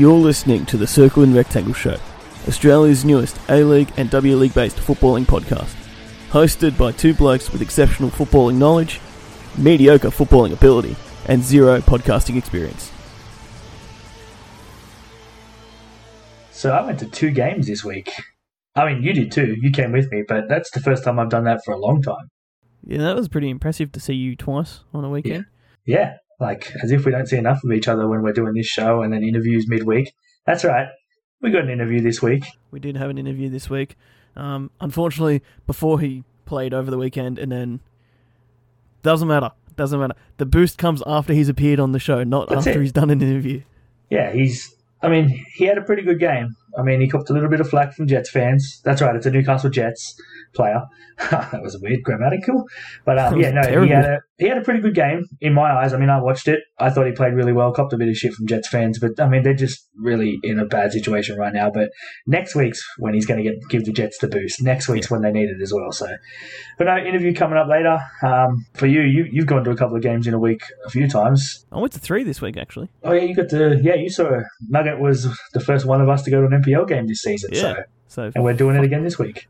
You're listening to the Circle and Rectangle Show, Australia's newest A League and W League based footballing podcast. Hosted by two blokes with exceptional footballing knowledge, mediocre footballing ability, and zero podcasting experience. So I went to two games this week. I mean, you did too. You came with me, but that's the first time I've done that for a long time. Yeah, that was pretty impressive to see you twice on a weekend. Yeah, like as if we don't see enough of each other when we're doing this show and then interviews midweek. That's right. We got an interview this week. We did have an interview this week. Um, unfortunately, before he played over the weekend, and then doesn't matter. Doesn't matter. The boost comes after he's appeared on the show, not That's after it. he's done an interview. Yeah, he's. I mean, he had a pretty good game. I mean, he copped a little bit of flack from Jets fans. That's right. It's a Newcastle Jets player. that was weird grammatical, but um, yeah, no, he had a he had a pretty good game in my eyes. I mean, I watched it. I thought he played really well. Copped a bit of shit from Jets fans, but I mean, they're just really in a bad situation right now. But next week's when he's going to get give the Jets the boost. Next week's when they need it as well. So, but no interview coming up later. Um, for you, you you've gone to a couple of games in a week a few times. I went to three this week, actually. Oh yeah, you got the yeah. You saw Nugget was the first one of us to go to an NPL game this season. Yeah. So So and we're doing it again this week.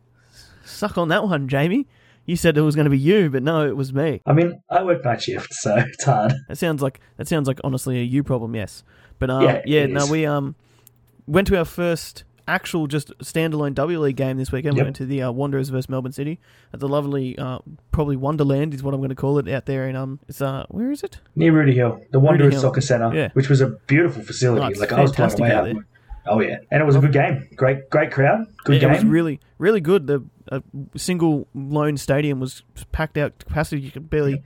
suck on that one, Jamie. You said it was going to be you, but no, it was me. I mean, I work night shift, so it's hard. That sounds like that sounds like honestly a you problem, yes. But um, Yeah, yeah, no, is. we um went to our first actual just standalone W League game this weekend. We went to the uh, Wanderers versus Melbourne City at the lovely, uh, probably Wonderland is what I'm going to call it out there in um, it's uh, where is it? Near Rooty Hill, the Wanderers Hill. Soccer Centre, Yeah. which was a beautiful facility. Oh, like I was blown away out out. there. Oh yeah, and it was a good game. Great, great crowd. Good it, game. it was really, really good. The uh, single lone stadium was packed out to capacity. You could barely,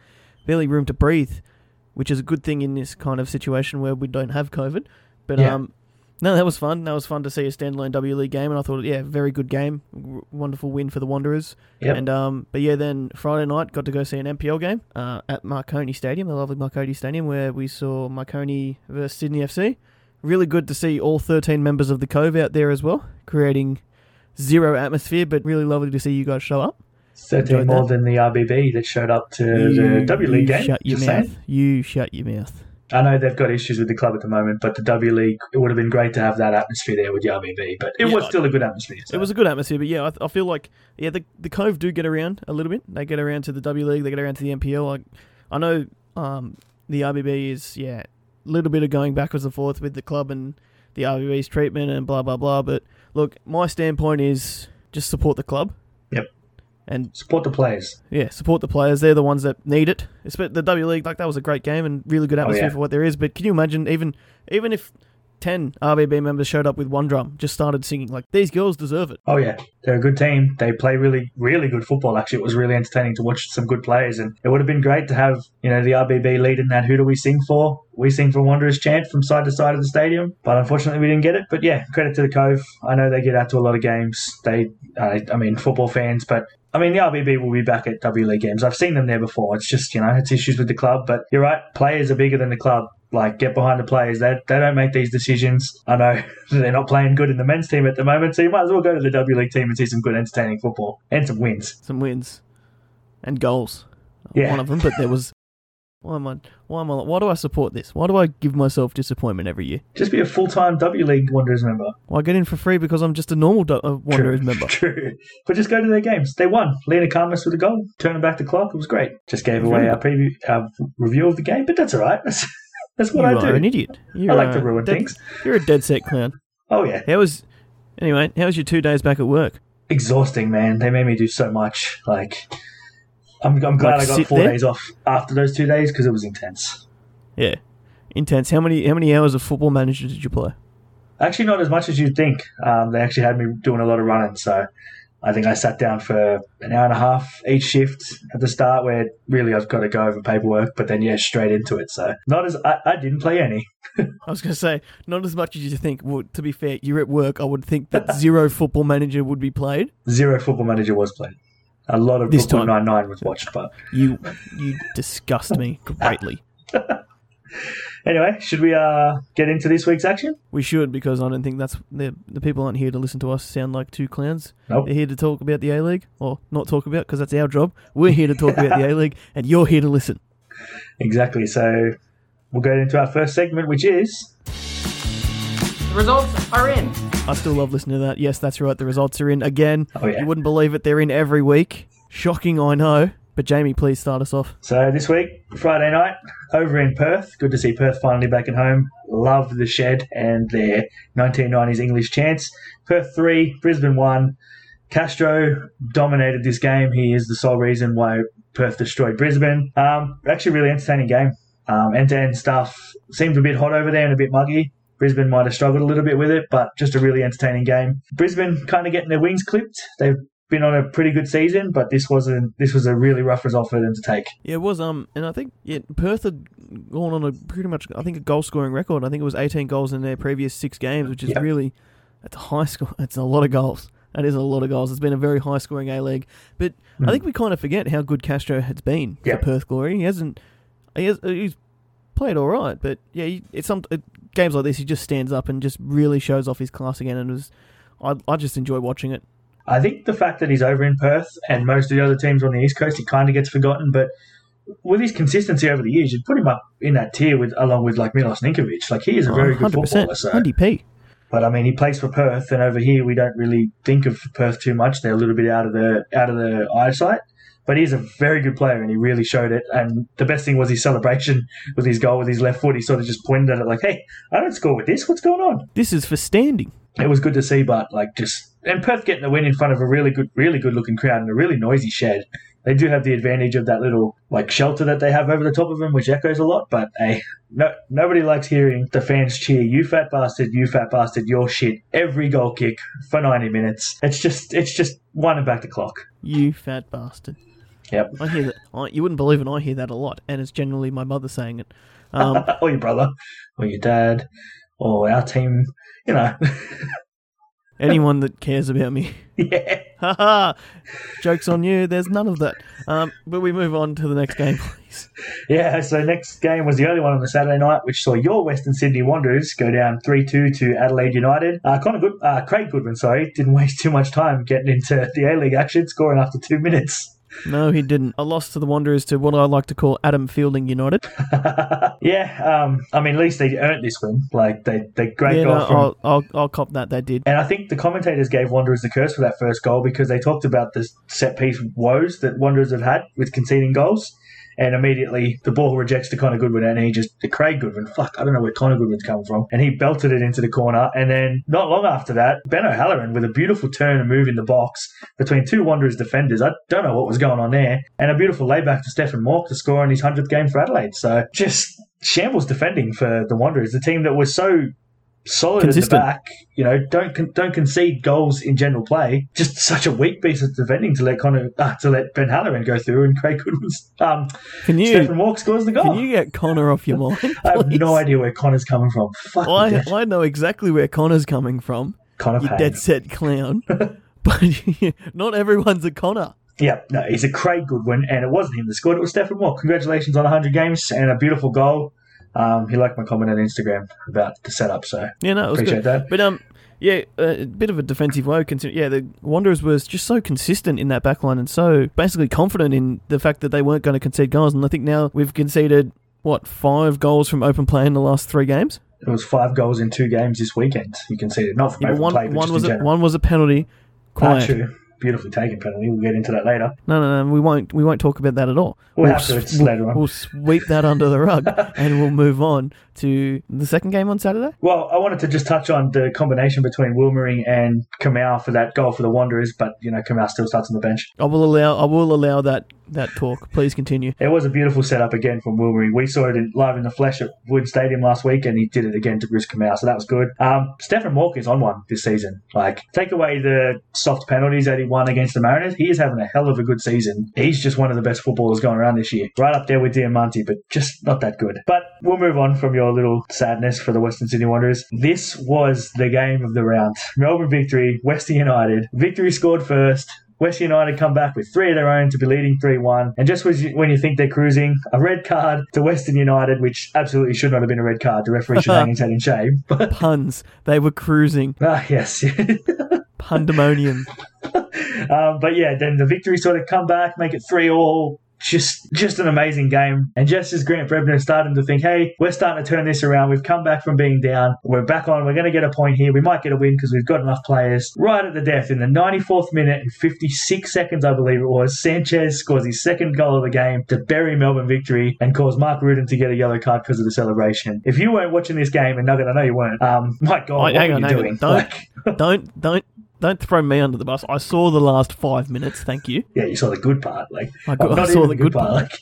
barely room to breathe, which is a good thing in this kind of situation where we don't have COVID. But Yeah. um, no, that was fun. That was fun to see a standalone W League game, and I thought, yeah, very good game, w- wonderful win for the Wanderers. Yep. And um, but yeah, then Friday night got to go see an NPL game uh, at Marconi Stadium, the lovely Marconi Stadium, where we saw Marconi versus Sydney FC. Really good to see all 13 members of the Cove out there as well, creating zero atmosphere, but really lovely to see you guys show up. Enjoyed more that. than the RBB that showed up to You- the W League you game. Shut your mouth. saying. You shut your mouth. I know they've got issues with the club at the moment, but the W League it would have been great to have that atmosphere there with the RBB. But it Yeah, was still a good atmosphere. so. It was a good atmosphere, but yeah, I, I feel like yeah, the the Cove do get around a little bit. They get around to the W League, they get around to the NPL. Like I know um, the RBB is yeah, little bit of going backwards and forth with the club and the RBB's treatment and blah blah blah. But look, my standpoint is just support the club. Yep. And support the players. yeah, support the players. They're the ones that need it. Espe- The W League, like that was a great game and really good atmosphere Oh, yeah. for what there is. But can you imagine even even if ten RBB members showed up with one drum, just started singing like these girls deserve it. Oh yeah, they're a good team. They play really, really good football. Actually, it was really entertaining to watch some good players, and it would have been great to have you know the RBB lead in that. Who do we sing for? We sing for Wanderers chant from side to side of the stadium, but unfortunately we didn't get it. But yeah, credit to the Cove. I know they get out to a lot of games. They, I mean, football fans, but. I mean, the RBB will be back at W League games. I've seen them there before. It's just, you know, it's issues with the club. But you're right, players are bigger than the club. Like, get behind the players. They, they don't make these decisions. I know they're not playing good in the men's team at the moment, so you might as well go to the W League team and see some good, entertaining football and some wins. some wins and goals. Yeah. One of them, but there was. Why am I? Why am I? Why do I support this? Why do I give myself disappointment every year? Just be a full time W League Wanderers member. Why get in for free because I'm just a normal do- uh, Wanderers True. member? True. But just go to their games. They won. Leena Khamis with a goal, turning back the clock. It was great. Just gave away our preview, our review of the game, but that's all right. That's, that's what you I do. an idiot. You I like to ruin dead- things. You're a dead set clown. Oh yeah, How was? Anyway, how was your two days back at work? exhausting, man. They made me do so much. Like, I'm, I'm glad Like I got four there? days off after those two days because it was intense. Yeah, intense. How many? How many hours of Football Manager did you play? Actually, not as much as you'd think. Um, they actually had me doing a lot of running, so I think I sat down for an hour and a half each shift at the start, where really I've got to go over paperwork, but then yeah, straight into it. So not as I, I didn't play any. I was going to say not as much as you think. Well, to be fair, you're at work. I would think that zero Football Manager would be played. Zero Football Manager was played. A lot of This Brooklyn. Nine Nine was watched, but You, you disgust me greatly. anyway, should we uh get into this week's action? We should because I don't think that's the the people aren't here to listen to us sound like two clowns. Nope. They're here to talk about the A League, or not talk about because that's our job. We're here to talk about the A League, and you're here to listen. Exactly. So we'll go into our first segment, which is The results are in. I still love listening to that. Yes, that's right. The results are in again. Oh, yeah. You wouldn't believe it. They're in every week. Shocking, I know. But Jamie, please start us off. So this week, Friday night, over in Perth. Good to see Perth finally back at home. Love the shed and their 1990s English chants. Perth 3, Brisbane 1. Castro dominated this game. He is the sole reason why Perth destroyed Brisbane. Um, actually, really entertaining game. Um, end-to-end stuff seemed a bit hot over there and a bit muggy. Brisbane might have struggled a little bit with it, but just a really entertaining game. Brisbane kind of getting their wings clipped. They've been on a pretty good season, but this wasn't. This was a really rough result for them to take. Yeah, it was. Um, and I think yeah, Perth had gone on a pretty much. I think a goal scoring record. I think it was 18 goals in their previous six games, which is Yep. really that's a high score. That's a lot of goals. That is a lot of goals. It's been a very high scoring A League, but I think we kind of forget how good Castro has been Yep. for Perth Glory. He hasn't. He has. He's played all right, but yeah, it's some it, games like this. He just stands up and just really shows off his class again, and was. I I just enjoy watching it. I think the fact that he's over in Perth and most of the other teams on the East Coast, he kind of gets forgotten. But with his consistency over the years, you'd put him up in that tier with along with like Milos Ninkovic. Like he is a very good 100%. footballer. So. 100p. But I mean, he plays for Perth, and over here we don't really think of Perth too much. They're a little bit out of the out of the eyesight. But he's a very good player, and he really showed it. And the best thing was his celebration with his goal with his left foot. He sort of just pointed at it like, "Hey, I don't score with this. What's going on?" This is for standing. it was good to see, but like just and Perth getting the win in front of a really good, really good looking crowd and a really noisy shed. They do have the advantage of that little like shelter that they have over the top of them, which echoes a lot. But hey, no, nobody likes hearing the fans cheer "You fat bastard! You fat bastard! Your shit!" every goal kick for ninety minutes. It's just, it's just winding back the clock. You fat bastard. Yep. I hear that. I, you wouldn't believe it. I hear that a lot, and it's generally my mother saying it. Um, or your brother, or your dad, or our team. You know, anyone that cares about me. yeah. Haha. Jokes on you. There's none of that. Um, but we move on to the next game, please. Yeah, so next game was the only one on the Saturday night, which saw your Western Sydney Wanderers go down 3 2 to Adelaide United. Uh, Connor Good, uh, Craig Goodwin, sorry, didn't waste too much time getting into the A League action, scoring after two minutes. No, he didn't. A loss to the Wanderers to what I like to call Adam Fielding United. yeah, um, I mean, at least they earned this win. Like, they, they great yeah, goal no, from. I'll, I'll, I'll cop that. They did. And I think the commentators gave Wanderers the curse for that first goal because they talked about the set piece woes that Wanderers have had with conceding goals. And immediately the ball rejects to Connor Goodwin and he just, the Craig Goodwin, fuck, I don't know where Connor Goodwin's coming from. And he belted it into the corner. And then not long after that, Ben O'Halloran with a beautiful turn and move in the box between two Wanderers defenders. I don't know what was going on there. And a beautiful layback to Stefan Mauk to score in his 100th game for Adelaide. So just shambles defending for the Wanderers, the team that was so solid Consistent. at the back. You know, don't don't concede goals in general play. Just such a weak piece of defending to let Connor uh, to let Ben Halloran go through and Craig Goodwin's um Can you Stephen Mauk scores the goal. can you get Connor off your mind? I have no idea where Connor's coming from. Fuck I, I know exactly where Connor's coming from. Connor You Payne. dead set clown. but not everyone's a Connor. Yeah, no, he's a Craig Goodwin, and it wasn't him that scored. It was Stephen Mauk. Congratulations on 100 games and a beautiful goal. Um, he liked my comment on Instagram about the setup, so Yeah, no, it was appreciate good. that. But um, yeah, a bit of a defensive woe. Consider, yeah, the Wanderers was just so consistent in that backline and so basically confident in the fact that they weren't going to concede goals. And I think now we've conceded what five goals from open play in the last three games. It was five goals in two games this weekend. You it, not from Yeah, open one play, but one was a, one was a penalty. Quiet. Beautifully taken penalty. We'll get into that later. No, no, no. We won't. We won't talk about that at all. We'll have to, s- later on. We'll sweep that under the rug, and we'll move on to the second game on Saturday. Well, I wanted to just touch on the combination between Wilmering and Kamau for that goal for the Wanderers, but you know Kamau still starts on the bench. I will allow. I will allow that that talk. Please continue. It was a beautiful setup again from Wilmering. We saw it in, live in the flesh at Wood Stadium last week, and he did it again to Bruce Kamau, so that was good. Um, Stefan Walker is on one this season. Like, take away the soft penalties that he won against the Mariners, he is having a hell of a good season. He's just one of the best footballers going around this year. Right up there with Diamanti, but just not that good. But we'll move on from your little sadness for the Western Sydney Wanderers. This was the game of the round. Melbourne victory, Western United. Victory scored first. West United come back with three of their own to be leading 3 1. And just when you, think they're cruising, a red card to Western United, which absolutely should not have been a red card. The referee should hang his head in shame. But, Puns. They were cruising. ah, yes. Pandemonium. um, but yeah, then the victory sort of come back, make it 3 all. Just just an amazing game. And just as Grant Brebner started to think, hey, we're starting to turn this around. We've come back from being down. We're back on. We're going to get a point here. We might get a win because we've got enough players. Right at the death, in the 94th minute and 56 seconds, I believe it was, Sanchez scores his second goal of the game to bury Melbourne victory and cause Mark Rudan to get a yellow card because of the celebration. If you weren't watching this game, and Nugget, I know you weren't, um, my God, what hang were on, you doing? on. Don't, Like, don't, don't, don't throw me under the bus. I saw the last five minutes. Thank you. yeah, you saw the good part. Like, I, got, I saw the good part. Like,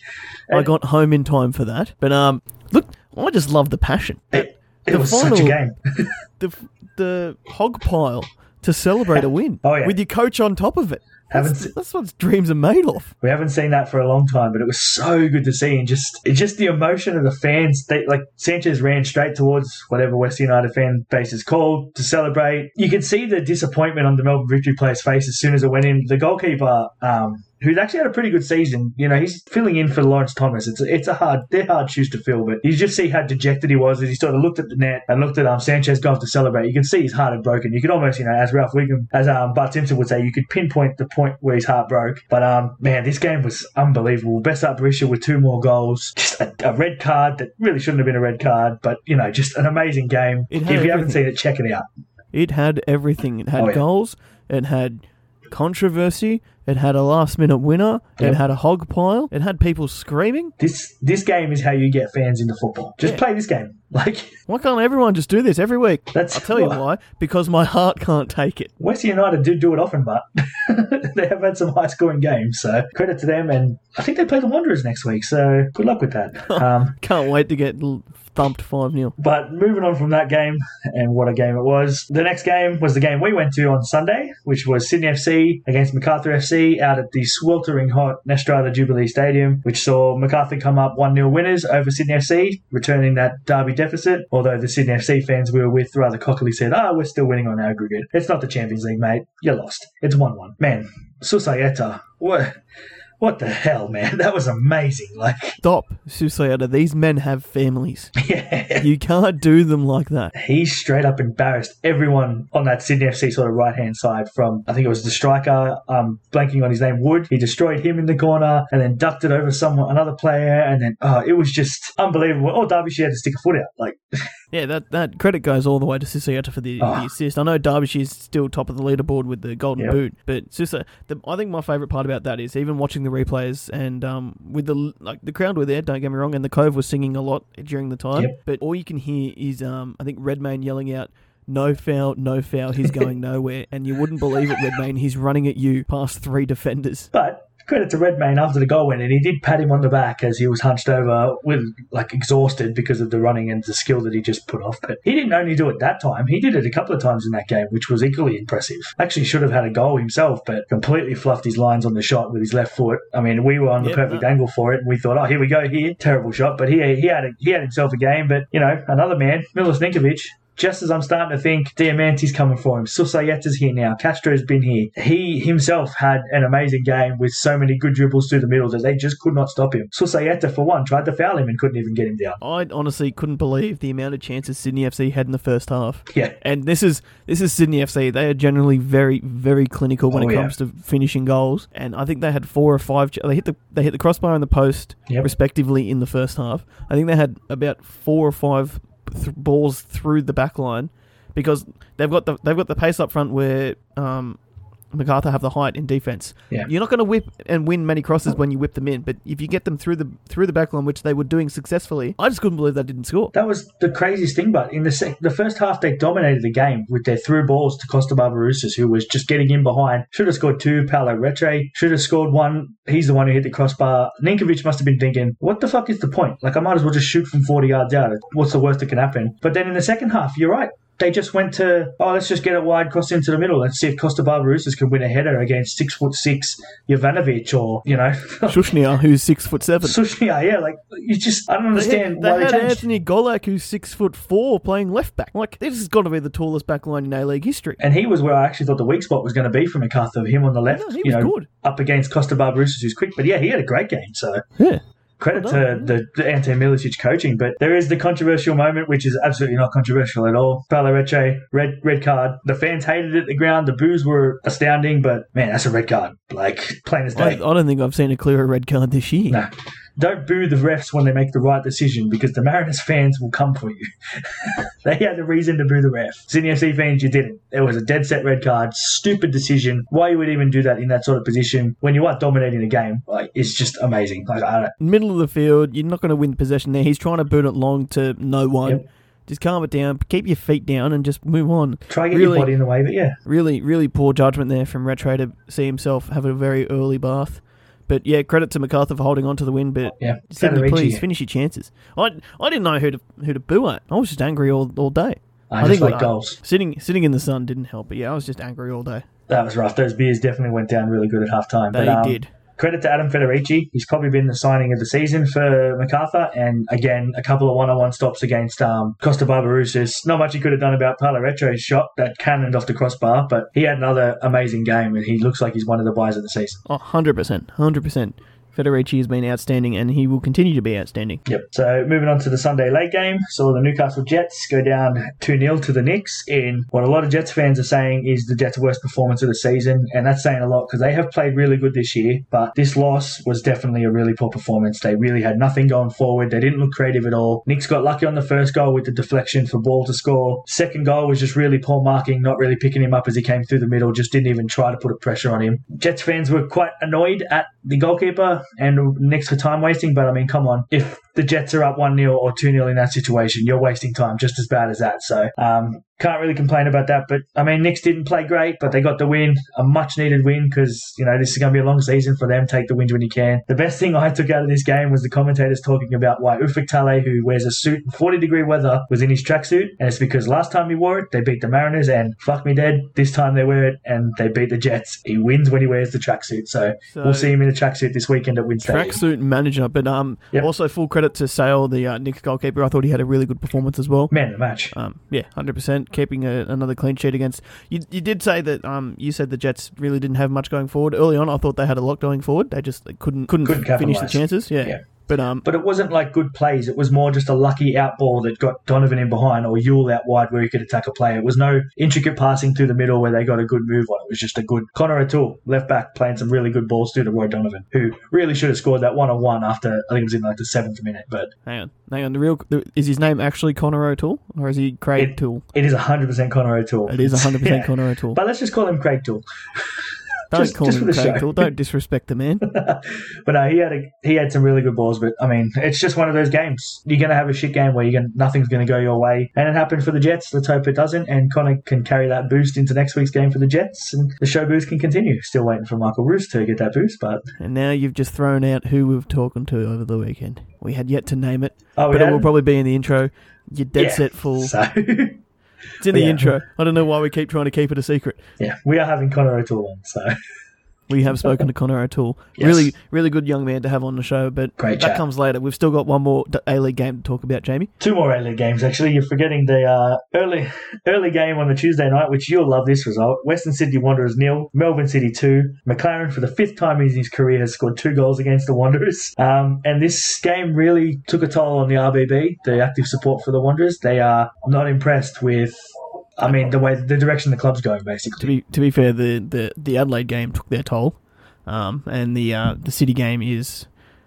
I got home in time for that. But um, look, I just love the passion. it, it The was final- such a game. The the hog pile to celebrate a win. Oh, yeah. with your coach on top of it. Haven't That's, se- that's what dreams are made of. We haven't seen that for a long time, but it was so good to see, and just just the emotion of the fans. They, like Sanchez ran straight towards whatever West United fan base is called to celebrate. You could see the disappointment on the Melbourne Victory players' face as soon as it went in. The goalkeeper, um, who's actually had a pretty good season, you know, he's filling in for Lawrence Thomas. It's a, it's a hard, they're hard shoes to fill, but you just see how dejected he was as he sort of looked at the net and looked at um, Sanchez going to celebrate. You can see his heart had broken. You could almost, you know, as Ralph Wiggum, as um, Bart Simpson would say, you could pinpoint the point where his heart broke. But um, man, this game was unbelievable. Besart Berisha with two more goals, just a, a red card that really shouldn't have been a red card, but you know, just an amazing game. If you haven't seen it, check it out. It had everything. It had Oh, yeah. goals. It had controversy. It had a last minute winner. It had a hog pile. It had people screaming. This this game is how you get fans into football. Just Yeah. play this game. Like Why can't everyone just do this every week? that's I'll tell you why. Because my heart can't take it. West United do do it often, but they have had some high scoring games. So credit to them, and I think they play the Wanderers next week. So good luck with that. Um, Can't wait to get thumped 5 0. but moving on from that game, and what a game it was. The next game was the game we went to on Sunday, which was Sydney FC against Macarthur FC out at the sweltering hot Netstrata Jubilee Stadium, which saw Macarthur come up 1 0 winners over Sydney FC, returning that derby deficit. Although the Sydney FC fans we were with rather cockily said, ah, we're still winning on aggregate. It's not the Champions League, mate. You lost. It's 1 1. Man, Susaeta, what, what the hell, man? That was amazing. Like, Stop, Susaeta. These men have families. yeah. You can't do them like that. he straight up embarrassed everyone on that Sydney FC sort of right hand side from I think it was the striker, um, blanking on his name, Wood. He destroyed him in the corner and then ducked it over someone another player and then oh, it was just unbelievable. Oh Derbyshire had to stick a foot out. Like Yeah, that, that credit goes all the way to Susaeta for the, Oh. the assist. I know Derbyshire's still top of the leaderboard with the golden Yep. boot, but Susa, the, I think my favourite part about that is even watching the replays and um, with the like the crowd were there. Don't get me wrong, and the Cove was singing a lot during the time. Yep. But all you can hear is um, I think Redmayne yelling out. No foul, no foul. He's going nowhere, and you wouldn't believe it, Redmayne. He's running at you past three defenders. but credit to Redmayne after the goal went in, he did pat him on the back as he was hunched over with like exhausted because of the running and the skill that he just put off. But he didn't only do it that time, he did it a couple of times in that game, which was equally impressive. Actually should have had a goal himself, but completely fluffed his lines on the shot with his left foot. I mean, we were on the Yep, perfect no. angle for it, and we thought, oh, here we go here. Terrible shot, but he he had a, he had himself a game. But you know, another man, Milos Ninkovic, just as I'm starting to think Diamanti's coming for him, Susaeta's here now, Castro's been here. He himself had an amazing game with so many good dribbles through the middle that they just could not stop him. Susayeta, for one, tried to foul him and couldn't even get him down. I honestly couldn't believe the amount of chances Sydney FC had in the first half. Yeah. And this is this is Sydney FC. They are generally very very clinical when Oh, it yeah. comes to finishing goals. And I think they had four or five. ch- They hit the they hit the crossbar and the post Yep. respectively in the first half. I think they had about four or five th- balls through the back line because they've got the they've got the pace up front where um, MacArthur have the height in defense. Yeah. You're not going to whip and win many crosses when you whip them in, but if you get them through the through the back line, which they were doing successfully, I just couldn't believe they didn't score. That was the craziest thing, but in the sec- the first half they dominated the game with their through balls to Kosta Barbarouses, who was just getting in behind. Should have scored two. Paulo Retre should have scored one. He's the one who hit the crossbar. Ninkovic must have been thinking, "What the fuck is the point? Like I might as well just shoot from forty yards out. What's the worst that can happen?" But then in the second half, you're right. They just went to, oh, let's just get it wide, cross into the middle. Let's see if Kosta Barbarouses can win a header against six foot six Jovanovic or, you know, Susnjar, who's six foot seven. Susnjar. Yeah, like, you just, I don't understand They why had they changed. Anthony Golak, who's six foot four, playing left back. Like this has got to be the tallest back line in A League history. And he was where I actually thought the weak spot was going to be for MacArthur. Him on the left, Yeah, he you was know, good. up against Kosta Barbarouses, who's quick. But yeah, he had a great game. So Yeah. Credit Well to the, the Ante Milicic coaching, but there is the controversial moment, which is absolutely not controversial at all. Palareche, red red card. The fans hated it at the ground. The boos were astounding, but man, that's a red card. Like plain as I, I don't think I've seen a clearer red card this year. No. Don't boo the refs when they make the right decision because the Mariners fans will come for you. they had a reason to boo the ref. Sydney FC fans, you didn't. It was a dead set red card. Stupid decision. Why you would even do that in that sort of position when you are dominating a game? Like it's just amazing. Like I don't, Middle of the field, you're not going to win possession there. He's trying to boot it long to no one. Yep. Just calm it down, keep your feet down, and just move on. try get Really- your body in the way, but yeah. Really, really poor judgment there from Retre to see himself have a very early bath. But yeah, credit to MacArthur for holding on to the win. But Yeah. Sydney, please finish your chances. I I didn't know who to who to boo at. I was just angry all, all day. I, I think like goals. Sitting sitting in the sun didn't help. But yeah, I was just angry all day. That was rough. Those beers definitely went down really good at halftime. They but, um, did. Credit to Adam Federici. He's probably been the signing of the season for MacArthur. And again, a couple of one on one stops against um, Kosta Barbarouses. Not much he could have done about Palaretro's shot that cannoned off the crossbar, but he had another amazing game and he looks like he's one of the buys of the season. Oh, 100%. 100%. Federici has been outstanding and he will continue to be outstanding. Yep. So moving on to the Sunday late game, saw the Newcastle Jets go down 2 0 to the Nix in what a lot of Jets fans are saying is the Jets' worst performance of the season. And that's saying a lot because they have played really good this year, but this loss was definitely a really poor performance. They really had nothing going forward. They didn't look creative at all. Nix got lucky on the first goal with the deflection for ball to score. Second goal was just really poor marking, not really picking him up as he came through the middle, just didn't even try to put a pressure on him. Jets fans were quite annoyed at the goalkeeper and Nix for time wasting, but I mean, come on. If the Jets are up 1 0 or 2 0 in that situation, you're wasting time just as bad as that. So, um, can't really complain about that. But I mean, Nix didn't play great, but they got the win, a much needed win because, you know, this is going to be a long season for them. Take the wins when you can. The best thing I took out of this game was the commentators talking about why Ufuk Talay, who wears a suit in 40 degree weather, was in his tracksuit. And it's because last time he wore it, they beat the Mariners and fuck me dead. This time they wear it and they beat the Jets. He wins when he wears the tracksuit. So, So- we'll see him in a tracksuit this weekend at Win Stadium. Tracksuit manager, but um, Yep. also full credit to Sail, the uh, Nix goalkeeper. I thought he had a really good performance as well. Man of the match. Um, yeah, hundred percent, keeping a, another clean sheet against. You, you did say that um, you said the Jets really didn't have much going forward early on. I thought they had a lot going forward. They just couldn't couldn't, Couldn't finish the chances. Yeah. Yeah. But um, But it wasn't like good plays. It was more just a lucky out ball that got Donovan in behind or Yule out wide where he could attack a player. It was no intricate passing through the middle where they got a good move on. It was just a good Connor O'Toole, left back, playing some really good balls through to Roy Donovan, who really should have scored that one on one after I think it was in like the seventh minute. But hang on, hang on. The real is his name actually Connor O'Toole or is he Craig It- Toole? it is hundred percent Connor O'Toole. It is hundred percent Yeah. Connor O'Toole. But let's just call him Craig Toole. Don't just- call just him for the Craig show. Don't disrespect the man. but no, he had a, he had some really good balls. But I mean, it's just one of those games. You're going to have a shit game where you're gonna, nothing's going to go your way, and it happened for the Jets. Let's hope it doesn't, and Connor can carry that boost into next week's game for the Jets, and the show boost can continue. Still waiting for Michael Ruhs to get that boost, but And now you've just thrown out who we've talking to over the weekend. We had yet to name it, oh, but it will probably be in the intro. You're dead Yeah. set fool. so It's in the Yeah. intro. I don't know why we keep trying to keep it a secret. yeah, we are having Connor O'Toole on. So We have spoken to Connor O'Toole. Yes. Really, really good young man to have on the show, but Great that chat. comes later. We've still got one more A League game to talk about, Jamie. two more A League games. Actually, you're forgetting the uh, early early game on the Tuesday night, which you'll love this result. Western Sydney Wanderers nil, Melbourne City two. Maclaren for the fifth time in his career has scored two goals against the Wanderers. Um, and this game really took a toll on the RBB, the active support for the Wanderers. They are not impressed with. I mean, the way the direction the club's going, To basically. be to be fair, the, the, the Adelaide game took their toll, um, and the uh, the City game is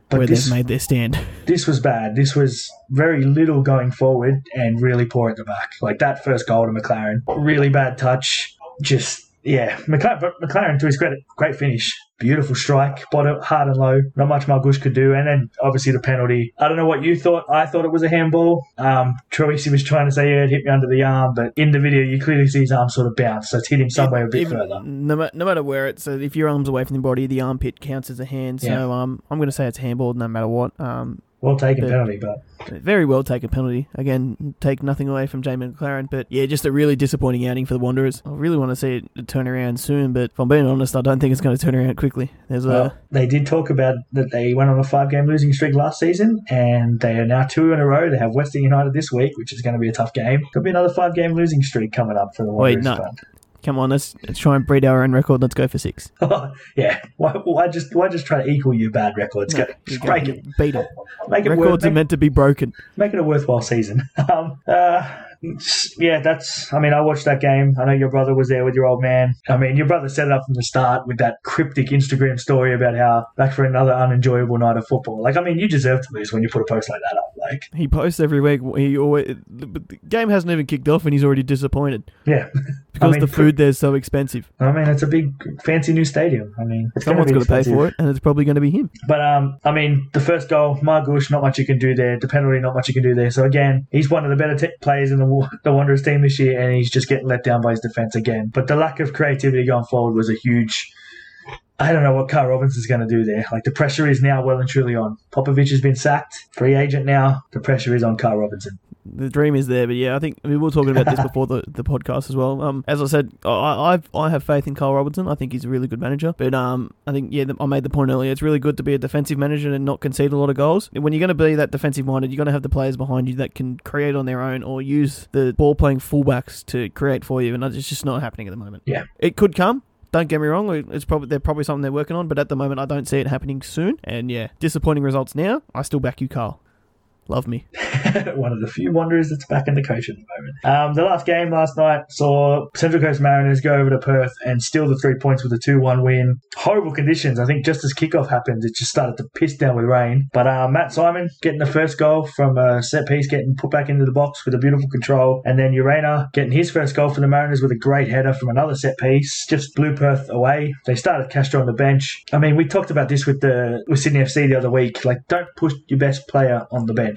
But where this, they've made their stand. this was bad. This was very little going forward and really poor at the back. Like that first goal to Maclaren, really bad touch. Just yeah, Maclaren, Maclaren to his credit, great finish, beautiful strike, bottom hard and low. Not much Margush could do, and then obviously the penalty. I don't know what you thought. I thought it was a handball. Um, Troisi was trying to say yeah, it hit me under the arm, but in the video you clearly see his arm sort of bounce, so it's hit him somewhere a bit Even- further. No, no matter where it's, if your arm's away from the body, the armpit counts as a hand. So Yeah. um, I'm going to say it's handball no matter what. Um, Well taken But- penalty, but very well taken penalty. Again, take nothing away from Jamie Maclaren, but yeah, just a really disappointing outing for the Wanderers. I really want to see it turn around soon, but if I'm being honest, I don't think it's going to turn around quickly. There's a they did talk about that they went on a five game losing streak last season, and they are now two in a row. They have Western United this week, which is going to be a tough game. Could be another five game losing streak coming up for the Wait, Wanderers. no. Come on, let's, let's try and breed our own record. Let's go for six. yeah. Why, why just why just try to equal your bad records? Go, You go- break it. Beat it. Make it worth, Records are meant to be broken. make it a worthwhile season. Um, uh, yeah, that's. I mean, I watched that game. I know your brother was there with your old man. I mean, your brother set it up from the start with that cryptic Instagram story about how back for another unenjoyable night of football. Like, I mean, you deserve to lose when you put a post like that up. Like, He posts every week. He always, but the game hasn't even kicked off and he's already disappointed yeah, because mean, the food there's so expensive. I mean, it's a big, fancy new stadium. I mean, it's Someone's going got to pay for it, and it's probably going to be him. But um, I mean, the first goal, Margush, not much you can do there. The penalty, not much you can do there. So again, he's one of the better t- players in the Wa- the Wanderers team this year, and he's just getting let down by his defense again. But the lack of creativity going forward was a huge. I don't know what Carl Robinson's going to do there. Like the pressure is now well and truly on. Popovic has been sacked, free agent now. The pressure is on Carl Robinson. The dream is there, but yeah, I think I mean, we were talking about this before the, the podcast as well. Um, as I said, I I've, I have faith in Carl Robinson. I think he's a really good manager, but um, I think yeah, I made the point earlier. It's really good to be a defensive manager and not concede a lot of goals. When you're going to be that defensive minded, you're going to have the players behind you that can create on their own or use the ball playing fullbacks to create for you, and it's just not happening at the moment. Yeah. it could come. Don't get me wrong; it's probably they're probably something they're working on, but at the moment, I don't see it happening soon. And yeah, disappointing results now. I still back you, Carl. Love me. one of the few Wanderers that's back in the coach at the moment. Um, the last game last night saw Central Coast Mariners go over to Perth and steal the three points with a 2 1 win. Horrible conditions. I think just as kickoff happened, it just started to piss down with rain. But uh, Matt Simon getting the first goal from a set piece, getting put back into the box with a beautiful control. And then Urena getting his first goal for the Mariners with a great header from another set piece. Just blew Perth away. They started Castro on the bench. I mean, we talked about this with the with Sydney FC the other week. Like, don't push your best player on the bench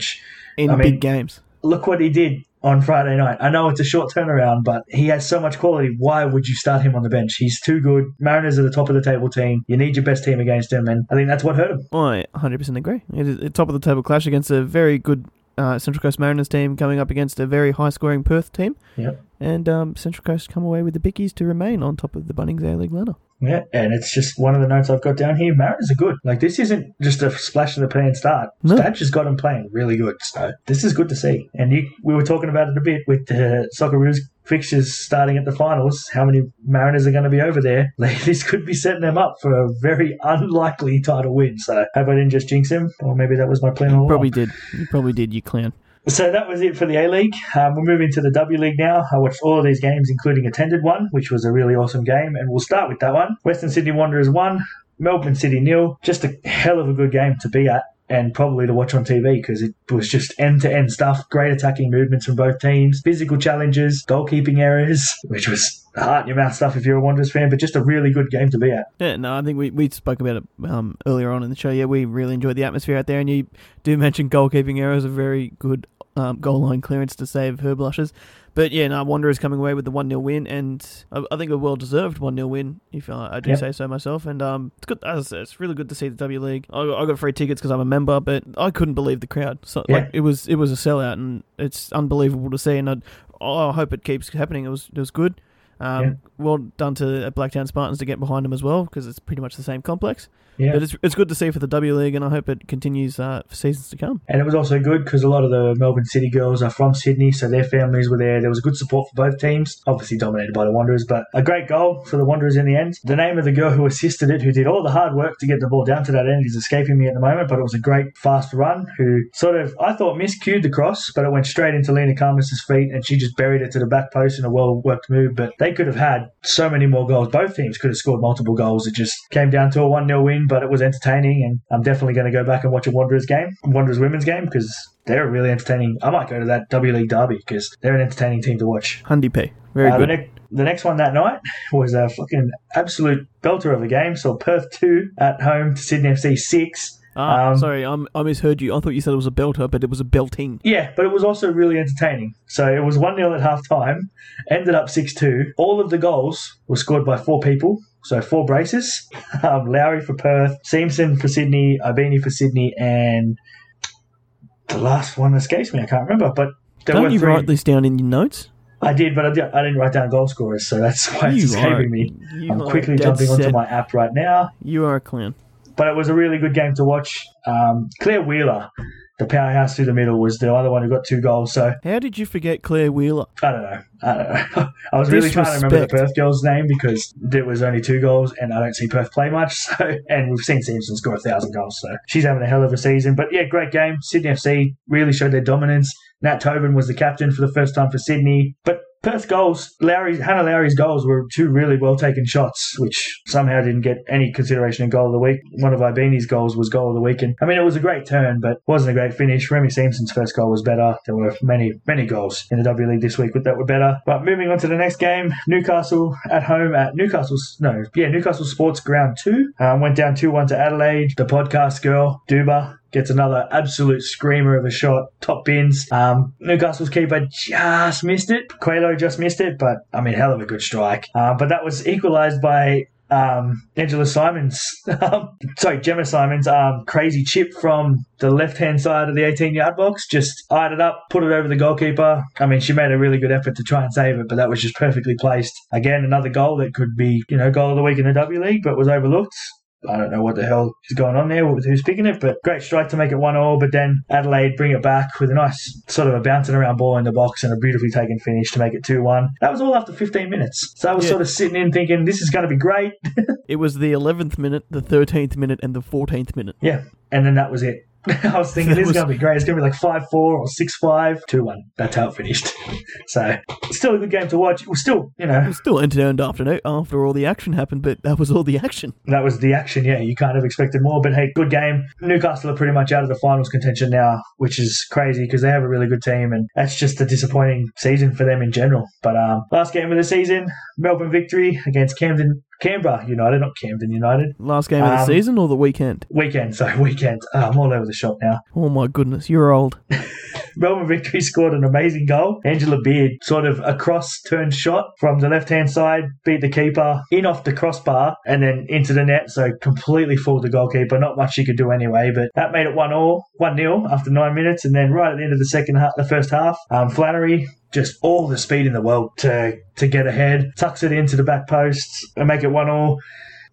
In I mean- big games. look what he did on Friday night. I know it's a short turnaround, but he has so much quality. Why would you start him on the bench? He's too good. Mariners are the top of the table team. You need your best team against him, and I think that's what hurt him. I 100% agree. It is a top of the table clash against a very good uh, Central Coast Mariners team coming up against a very high scoring Perth team. Yep. And um, Central Coast come away with the bickies to remain on top of the Bunnings A League ladder. Yeah, and it's just one of the notes I've got down here. Mariners are good. Like this isn't just a splash in the pan start. No. Stadge has got him playing really good. So this is good to see. And you, we were talking about it a bit with uh, the Socceroos fixtures starting at the finals. How many Mariners are going to be over there? Like, this could be setting them up for a very unlikely title win. So hope I didn't just jinx him, or maybe that was my plan all probably along. did. You probably did, you clown. So that was it for the A League. Um, we're moving to the W League now. I watched all of these games, including attended one, which was a really awesome game, and we'll start with that one. Western Sydney Wanderers won, Melbourne City nil. Just a hell of a good game to be at. And probably to watch on TV because it was just end to end stuff. Great attacking movements from both teams, physical challenges, goalkeeping errors, which was heart in your mouth stuff if you're a Wanderers fan, but just a really good game to be at. Yeah, no, I think we, we spoke about it um, earlier on in the show. Yeah, we really enjoyed the atmosphere out there, and you do mention goalkeeping errors, a very good um, goal line clearance to save her blushes. But yeah, no, Wanderers coming away with the 1 0 win, and I, I think a well deserved 1 0 win, if uh, I do Yep. say so myself. And um, it's good, as I said, it's really good to see the W League. I, I got free tickets because I'm a member, but I couldn't believe the crowd. So Yeah. like it was it was a sellout, and it's unbelievable to see. And I, I hope it keeps happening. It was it was good. Um, Yeah. Well done to Blacktown Spartans to get behind them as well because it's pretty much the same complex. Yeah. But it's, it's good to see for the W League, and I hope it continues uh, for seasons to come. And it was also good because a lot of the Melbourne City girls are from Sydney, so their families were there. There was good support for both teams, obviously dominated by the Wanderers, but a great goal for the Wanderers in the end. The name of the girl who assisted it, who did all the hard work to get the ball down to that end, is escaping me at the moment, but it was a great fast run who sort of, I thought, miscued the cross, but it went straight into Leena Khamis's feet and she just buried it to the back post in a well worked move. But they could have had so many more goals. Both teams could have scored multiple goals. It just came down to a 1 0 win, but it was entertaining, and I'm definitely going to go back and watch a Wanderers game, Wanderers women's game, because they're really entertaining. I might go to that W League derby because they're an entertaining team to watch. Hundy P. Very Uh, the, good. ne- the next one that night was a fucking absolute belter of a game. So Perth 2 at home to Sydney FC 6. Ah, um, sorry, I'm, I misheard you. I thought you said it was a belter, but it was a belting. Yeah, but it was also really entertaining. So it was 1 0 at half time, ended up 6 2. All of the goals were scored by four people. So four braces. Um, Lowry for Perth, Siemsen for Sydney, Ibini for Sydney, and the last one escapes me. I can't remember. But there Don't you three. write this down in your notes? I did, but I, did, I didn't write down goal scorers, so that's why it's escaping are- me. I'm quickly jumping onto set. my app right now. You are a clown. But it was a really good game to watch. Um, Claire Wheeler the powerhouse through the middle, was the other one who got two goals. So How did you forget Claire Wheeler? I don't know. I don't know. I was really trying to remember the Perth girl's name because there was only two goals, and I don't see Perth play much. So, and we've seen Siemsen score a thousand goals, so she's having a hell of a season. But yeah, great game. Sydney FC really showed their dominance. Nat Tobin was the captain for the first time for Sydney, but. Perth goals, Lowry's, Hana Lowry's goals were two really well taken shots, which somehow didn't get any consideration in goal of the week. One of Ibini's goals was goal of the week, and I mean it was a great turn, but wasn't a great finish. Remy Siemsen's first goal was better. There were many, many goals in the W League this week that were better. But moving on to the next game, Newcastle at home at Newcastle's no, yeah, Newcastle Sports Ground Two um, went down two one to Adelaide. The podcast girl Dawber gets another absolute screamer of a shot, top bins. Um, Newcastle's keeper just missed it. Coelho just missed it, but I mean, hell of a good strike. Um, but that was equalised by um, Angela Simons, sorry, Gemma Simons, um, crazy chip from the left hand side of the 18 yard box, just eyed it up, put it over the goalkeeper. I mean, she made a really good effort to try and save it, but that was just perfectly placed. Again, another goal that could be, you know, goal of the week in the W League, but was overlooked. I don't know what the hell is going on there who's picking it, but great strike to make it one all. But then Adelaide bring it back with a nice sort of a bouncing around ball in the box and a beautifully taken finish to make it two one. That was all after 15 minutes, so I was Yeah. sort of sitting in thinking this is going to be great. It was the 11th minute, the 13th minute, and the 14th minute. yeah, and then that was it. I was thinking this is going to be great. It's going to be like five four or six five, two one. That's how it finished. so still a good game to watch. It was still, you It know, was still entertained after after all the action happened, but that was all the action. that was the action. Yeah, you kind of expected more, but hey, good game. Newcastle are pretty much out of the finals contention now, which is crazy because they have a really good team, and that's just a disappointing season for them in general. But um, last game of the season, Melbourne victory against Camden, Canberra United, not Camden United. Last game of the Um, season or the weekend? Weekend, sorry, weekend. Oh, I'm all over the shop now. Oh my goodness, you're old. Melbourne Victory scored an amazing goal. Angela Beard sort of a cross turned shot from the left hand side, beat the keeper in off the crossbar and then into the net. So completely fooled the goalkeeper. Not much she could do anyway, but that made it one all, one nil after nine minutes. And then right at the end of the second half, the first half, um, Flannery just all the speed in the world to to get ahead, tucks it into the back post and make it one all.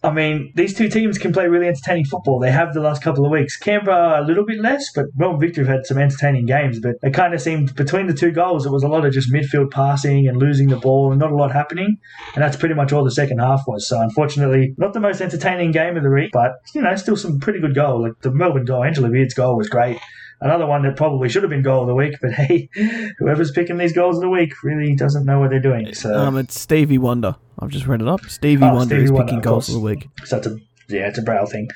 I mean, these two teams can play really entertaining football. They have the last couple of weeks. Canberra a little bit less, but Melbourne Victory have had some entertaining games. But it kind of seemed between the two goals, it was a lot of just midfield passing and losing the ball and not a lot happening. And that's pretty much all the second half was. So unfortunately, not the most entertaining game of the week, but you know, still some pretty good goal. Like the Melbourne goal, Angela Beard's goal was great. Another one that probably should have been goal of the week, but hey, whoever's picking these goals of the week really doesn't know what they're doing. So Um, it's Stevie Wonder. I've just read it up. Stevie Oh, Wonder Stevie is Wonder, picking goals course. the week. So it's a yeah, it's a brow thing.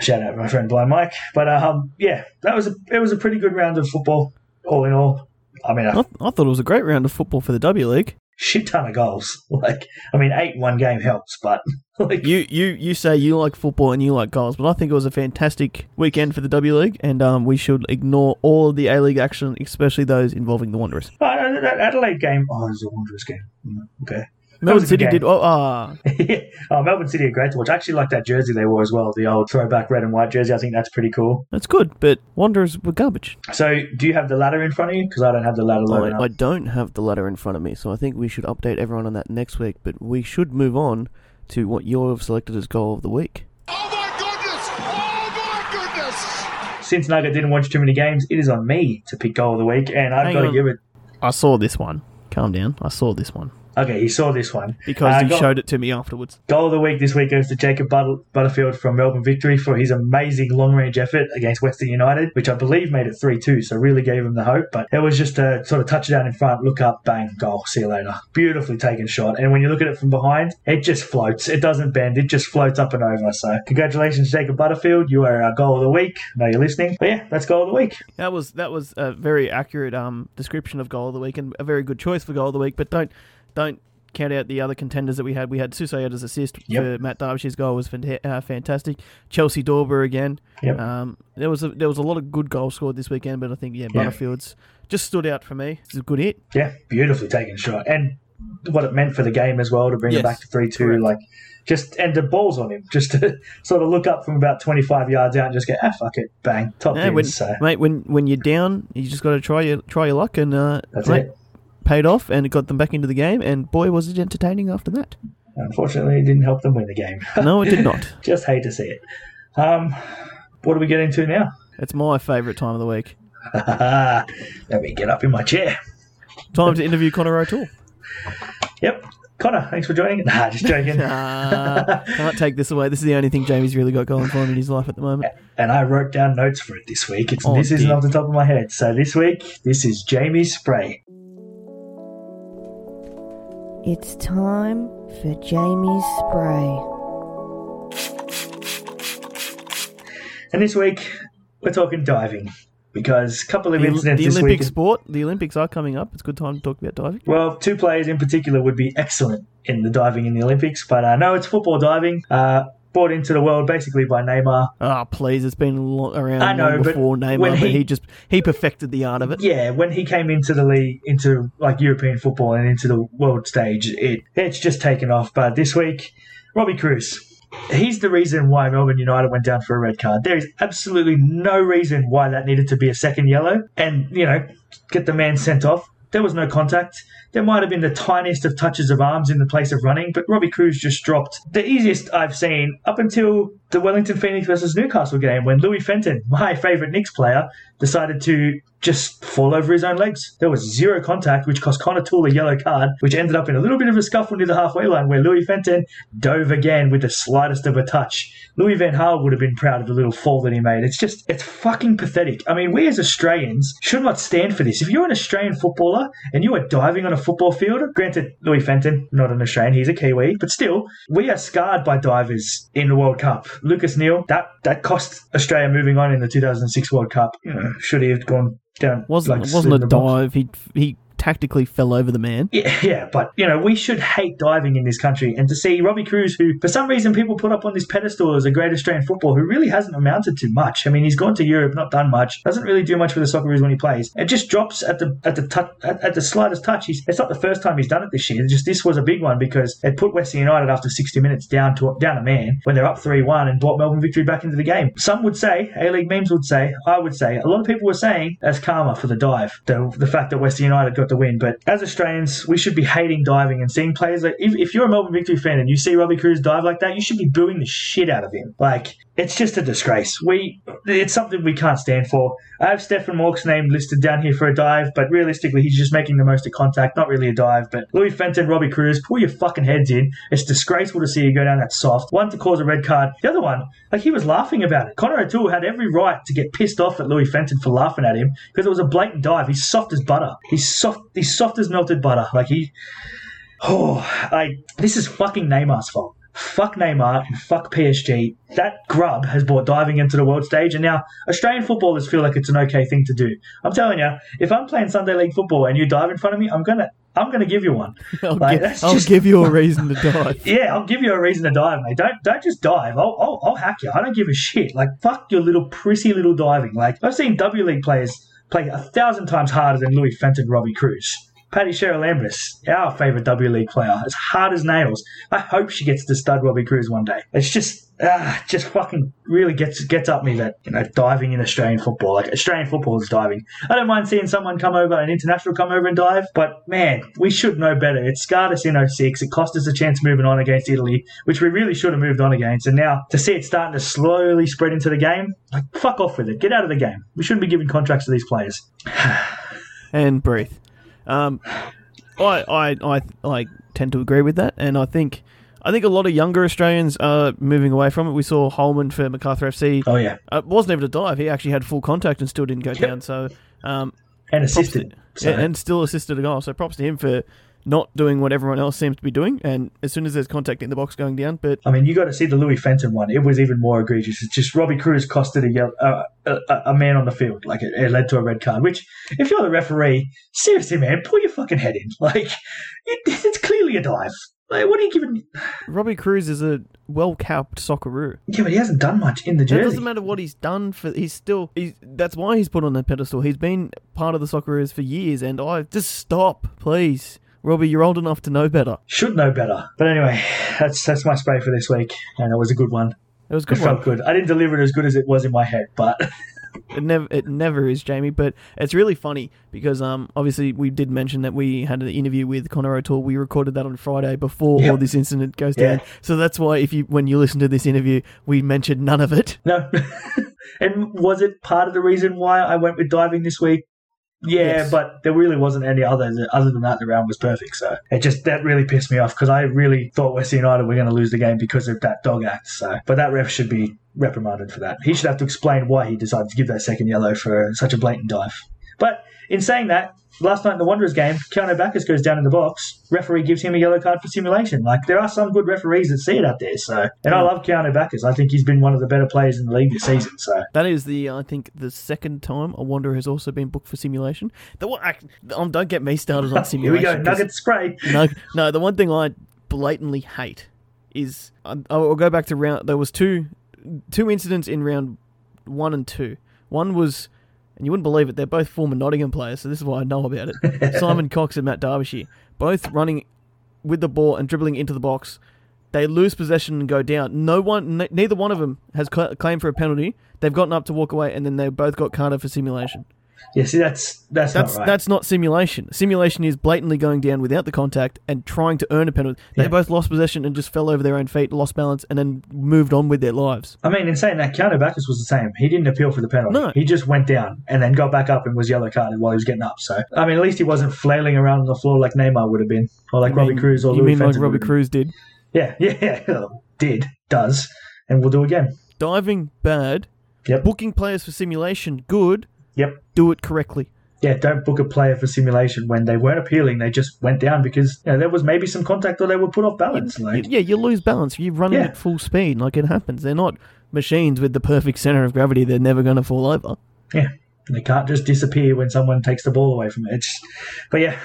Shout out to my friend Blind Mike. But um, yeah, that was a it was a pretty good round of football, all in all. I mean, I thought it was a great round of football for the W League. shit ton of goals. Like, I mean, eight in one game helps, but like, You, you, you say you like football and you like goals, but I think it was a fantastic weekend for the W League, and um, we should ignore all of the A League action, especially those involving the Wanderers. oh, that Adelaide game. Oh, it was a Wanderers game. Mm, Okay. Melbourne was a good City did. Oh, ah, oh, Melbourne City are great to watch. I actually like that jersey they wore as well, the old throwback red and white jersey. I think that's pretty cool. that's good, but Wanderers were garbage. So, do you have the ladder in front of you? Because I don't have the ladder loaded I. I don't have the ladder in front of me, so I think we should update everyone on that next week. But we should move on to what you have selected as goal of the week. Oh my goodness! Oh my goodness! Since Nugget didn't watch too many games, it is on me to pick goal of the week, and I've Hang got to give it. I saw this one. Calm down. I saw this one Okay, you saw this one. because Uh, you showed it to me afterwards. Goal of the week this week goes to Jacob Butterfield from Melbourne Victory for his amazing long range effort against Western United, which I believe made it 3 2, so really gave him the hope. But it was just a sort of touchdown in front, look up, bang, goal, see you later. Beautifully taken shot. And when you look at it from behind, it just floats. It doesn't bend, it just floats up and over. So congratulations, Jacob Butterfield. You are our goal of the week. I know you're listening. But yeah, that's goal of the week. That was that was a very accurate um, description of goal of the week and a very good choice for goal of the week. But don't don't count out the other contenders that we had. We had Susaeta's assist Yep. for Matt Derbyshire's goal was uh, fantastic. Chelsea Dawber again. Yep. Um, there was a, there was a lot of good goals scored this weekend, but I think yeah, Yeah. Butterfield's just stood out for me. It's a good hit. Yeah, beautifully taken shot. And what it meant for the game as well to bring Yes, it back to 3 2. Like, just, and the ball's on him, just to sort of look up from about 25 yards out and just get ah, fuck it, bang, top Yeah, pins. when, so mate, when when you're down, you just got to try your try your luck, and uh, that's mate, it. Paid off, and it got them back into the game. And boy, was it entertaining after that. Unfortunately, it didn't help them win the game. No, it did not. just hate to see it. Um, what do we get into now? It's my favourite time of the week. Let me get up in my chair. Time to interview Connor O'Toole. Yep. Connor, thanks for joining. Nah, just joking. Ah, can't take this away. This is the only thing Jamie's really got going for him in his life at the moment. and I wrote down notes for it this week. It's, Oh, this isn't off the top of my head. So this week, this is Jamie's spray. It's time for Jamie's spray. And this week, we're talking diving because a couple of The, incidents the this Olympic week. sport, the Olympics are coming up. It's a good time to talk about diving. Well, two players in particular would be excellent in the diving in the Olympics, but uh, no, it's football diving. Uh, brought into the world basically by Neymar. Ah, please! It's been around I know, before Neymar, when but he- he just he perfected the art of it. Yeah, when he came into the league, into like European football and into the world stage, it it's just taken off. But this week, Robbie Kruse. He's the reason why Melbourne United went down for a red card. There is absolutely no reason why that needed to be a second yellow. And, you know, get the man sent off. There was no contact. There might have been the tiniest of touches of arms in the place of running, but Robbie Kruse just dropped the easiest I've seen up until the Wellington Phoenix versus Newcastle game when Louis Fenton, my favourite Nix player, decided to just fall over his own legs. There was zero contact, which cost Connor Toole a yellow card, which ended up in a little bit of a scuffle near the halfway line where Louis Fenton dove again with the slightest of a touch. Louis Van Gaal would have been proud of the little fall that he made. It's just, it's fucking pathetic. I mean, we as Australians should not stand for this. If you're an Australian footballer and you are diving on a football field, granted, Louis Fenton, not an Australian, he's a Kiwi, but still, we are scarred by divers in the World Cup. Lucas Neill, that, that cost Australia moving on in the 2006 World Cup. You know, should he have gone down? wasn't like, it wasn't a the box? dive. He he tactically fell over the man. Yeah, yeah, but you know, we should hate diving in this country. And to see Robbie Kruse, who for some reason people put up on this pedestal as a great Australian footballer, who really hasn't amounted to much. I mean, he's gone to Europe, not done much, doesn't really do much for the Socceroos when he plays. It just drops at the at the tou- at, at the slightest touch. He's, it's not the first time he's done it this year. It's just this was a big one because it put Western United after 60 minutes down to down a man when they're up 3-1 and brought Melbourne victory back into the game. Some would say, A League memes would say, I would say, a lot of people were saying as karma for the dive, the the fact that Western United got the win. But as Australians, we should be hating diving and seeing players like if, if you're a Melbourne Victory fan and you see Robbie Kruse dive like that, you should be booing the shit out of him. Like it's just a disgrace. We it's something we can't stand for. I have Stefan Mauk's name listed down here for a dive, but realistically, he's just making the most of contact, not really a dive. But Louis Fenton, Robbie Kruse, pull your fucking heads in. It's disgraceful to see you go down that soft. One to cause a red card. The other one, like he was laughing about it. Connor O'Toole had every right to get pissed off at Louis Fenton for laughing at him because it was a blatant dive. He's soft as butter. He's soft. He's soft as melted butter. Like he. Oh, I. This is fucking Neymar's fault. Fuck Neymar and fuck PSG. That grub has brought diving into the world stage, and now Australian footballers feel like it's an okay thing to do. I'm telling you, if I'm playing Sunday League football and you dive in front of me, I'm gonna, I'm gonna give you one. I'll, Like, I'll just- give you a reason to dive. Yeah, I'll give you a reason to dive, mate. Don't don't just dive. I'll, I'll, I'll hack you. I don't give a shit. Like fuck your little prissy little diving. Like I've seen W League players play a thousand times harder than Louis Fenton, Robbie Kruse. Paddy Cheryl Lambris, our favourite W League player, as hard as nails. I hope she gets to stud Robbie Kruse one day. It's just, ah, just fucking really gets gets up me that you know diving in Australian football, like Australian football is diving. I don't mind seeing someone come over, an international come over and dive, but man, we should know better. It scarred us in 06. It cost us a chance moving on against Italy, which we really should have moved on against. And now to see it starting to slowly spread into the game, like fuck off with it. Get out of the game. We shouldn't be giving contracts to these players. and breathe. Um, I, I, I like tend to agree with that, and I think I think a lot of younger Australians are moving away from it. We saw Holman for Macarthur FC. Oh yeah, Uh, wasn't able to dive. He actually had full contact and still didn't go down. So, um, and assisted. to- So- yeah, and still assisted a goal. So props to him for not doing what everyone else seems to be doing. And as soon as there's contact in the box going down, but I mean, you got to see the Louis Fenton one. It was even more egregious. It's just Robbie Kruse costed a, yell- uh, a, a, man on the field. Like it, it led to a red card. Which, if you're the referee, seriously, man, pull your fucking head in. Like it, it's clearly a dive. Like, what are you giving? Robbie Kruse is a well capped Socceroo. Yeah, but he hasn't done much in the jersey. It doesn't matter what he's done for. He's still. He's, that's why he's put on the pedestal. He's been part of the Socceroos for years, and I just stop, please, Robbie. You're old enough to know better. Should know better. But anyway, that's that's my spray for this week, and it was a good one. It was It good one. felt good. I didn't deliver it as good as it was in my head, but It never, it never is, Jamie. But it's really funny because, um, obviously we did mention that we had an interview with Connor O'Toole. We recorded that on Friday before all this incident goes Yeah. down. So that's why, if you when you listen to this interview, we mentioned none of it. no. And was it part of the reason why I went with diving this week? Yeah, Yes. but there really wasn't any other other than that. The round was perfect, so it just that really pissed me off because I really thought West United were going to lose the game because of that dog act. So, but that ref should be reprimanded for that. He should have to explain why he decided to give that second yellow for such a blatant dive. But in saying that, last night in the Wanderers game, Keanu Baccus goes down in the box. Referee gives him a yellow card for simulation. Like there are some good referees that see it out there. So, and I love Keanu Baccus. I think he's been one of the better players in the league this season. So, That is the I think the second time a Wanderer has also been booked for simulation. The one, um, don't get me started on simulation. here we go. Nugget spray. no, no. The one thing I blatantly hate is I- I'll go back to round. There was two two incidents in round one and two. One was, and you wouldn't believe it. They're both former Nottingham players, so this is why I know about it. Simon Cox and Matt Derbyshire, both running with the ball and dribbling into the box. They lose possession and go down. No one, ne- neither one of them has cl- claimed for a penalty. They've gotten up to walk away, and then they both got carded for simulation. Yeah, see, that's that's, That's not right. that's not simulation. Simulation is blatantly going down without the contact and trying to earn a penalty. They Yeah. both lost possession and just fell over their own feet, lost balance, and then moved on with their lives. I mean, in saying that, Keanu Baccus was the same. He didn't appeal for the penalty. No. He just went down and then got back up and was yellow carded while he was getting up. So, I mean, at least he wasn't flailing around on the floor like Neymar would have been, or like You Robbie mean- Kruse or you Louis mean like Robbie Kruse did? been. Yeah, yeah, did, does, and we'll do again. Diving bad, Yep, booking players for simulation good. Yep. Do it correctly. Yeah, don't book a player for simulation when they weren't appealing. They just went down because you know, there was maybe some contact or they were put off balance. Like, Yeah, you lose balance. You're running Yeah. at full speed, like it happens. They're not machines with the perfect center of gravity. They're never going to fall over. Yeah. They can't just disappear when someone takes the ball away from it. It's, but yeah,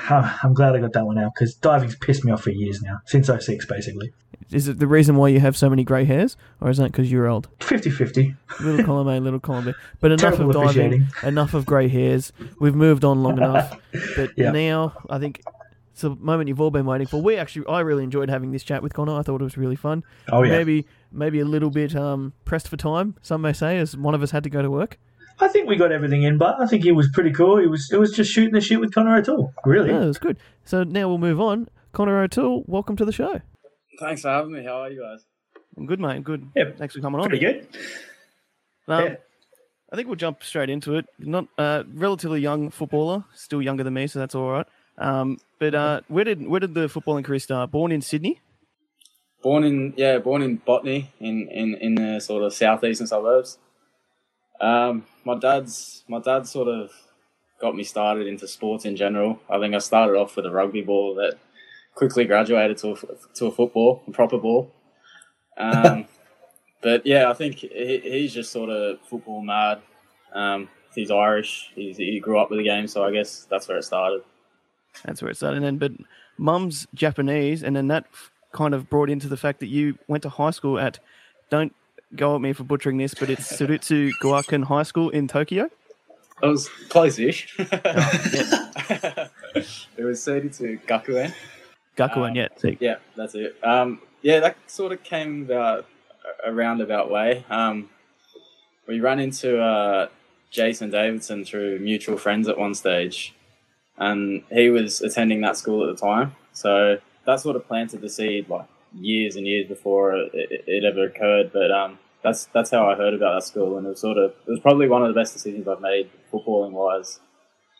I'm glad I got that one out because diving's pissed me off for years now, since 06 basically. Is it the reason why you have so many grey hairs, or is that because you're old? 50 50. Little column A, little column B. But enough Terrible of diving, enough of grey hairs. We've moved on long enough. But Yeah. now, I think it's a moment you've all been waiting for. We actually, I really enjoyed having this chat with Connor. I thought it was really fun. Oh, yeah. Maybe, maybe a little bit um, pressed for time. Some may say, as one of us had to go to work. I think we got everything in, but I think it was pretty cool. It was it was just shooting the shit with Connor O'Toole. Really. Yeah, it was good. So now we'll move on. Connor O'Toole, welcome to the show. Thanks for having me. How are you guys? I'm good, mate. Good. Yep. Thanks for coming on. Pretty good. Um, Yeah. I think we'll jump straight into it. Not uh, relatively young footballer, still younger than me, so that's all right. Um, but uh, where did where did the footballing career start? Born in Sydney. Born in yeah, born in Botany in, in, in the sort of southeastern suburbs. Um, my dad's my dad sort of got me started into sports in general. I think I started off with a rugby ball that quickly graduated to a, to a football, a proper ball. Um, but yeah, I think he, he's just sort of football mad. Um, he's Irish. He's, he grew up with the game, so I guess that's where it started. That's where it started. And then, but mum's Japanese, and then that kind of brought into the fact that you went to high school at. Don't go at me for butchering this, but it's Surutsu Guakan High School in Tokyo. It was close-ish. it was 32 Gakuen. Gakuen, Um, yeah. see. Yeah, that's it. Um, yeah, that sort of came about a roundabout way. Um, we ran into uh, Jason Davidson through mutual friends at one stage, and he was attending that school at the time. So that sort of planted the seed like years and years before it, it, it ever occurred. But um, that's that's how I heard about that school, and it was sort of it was probably one of the best decisions I've made footballing wise,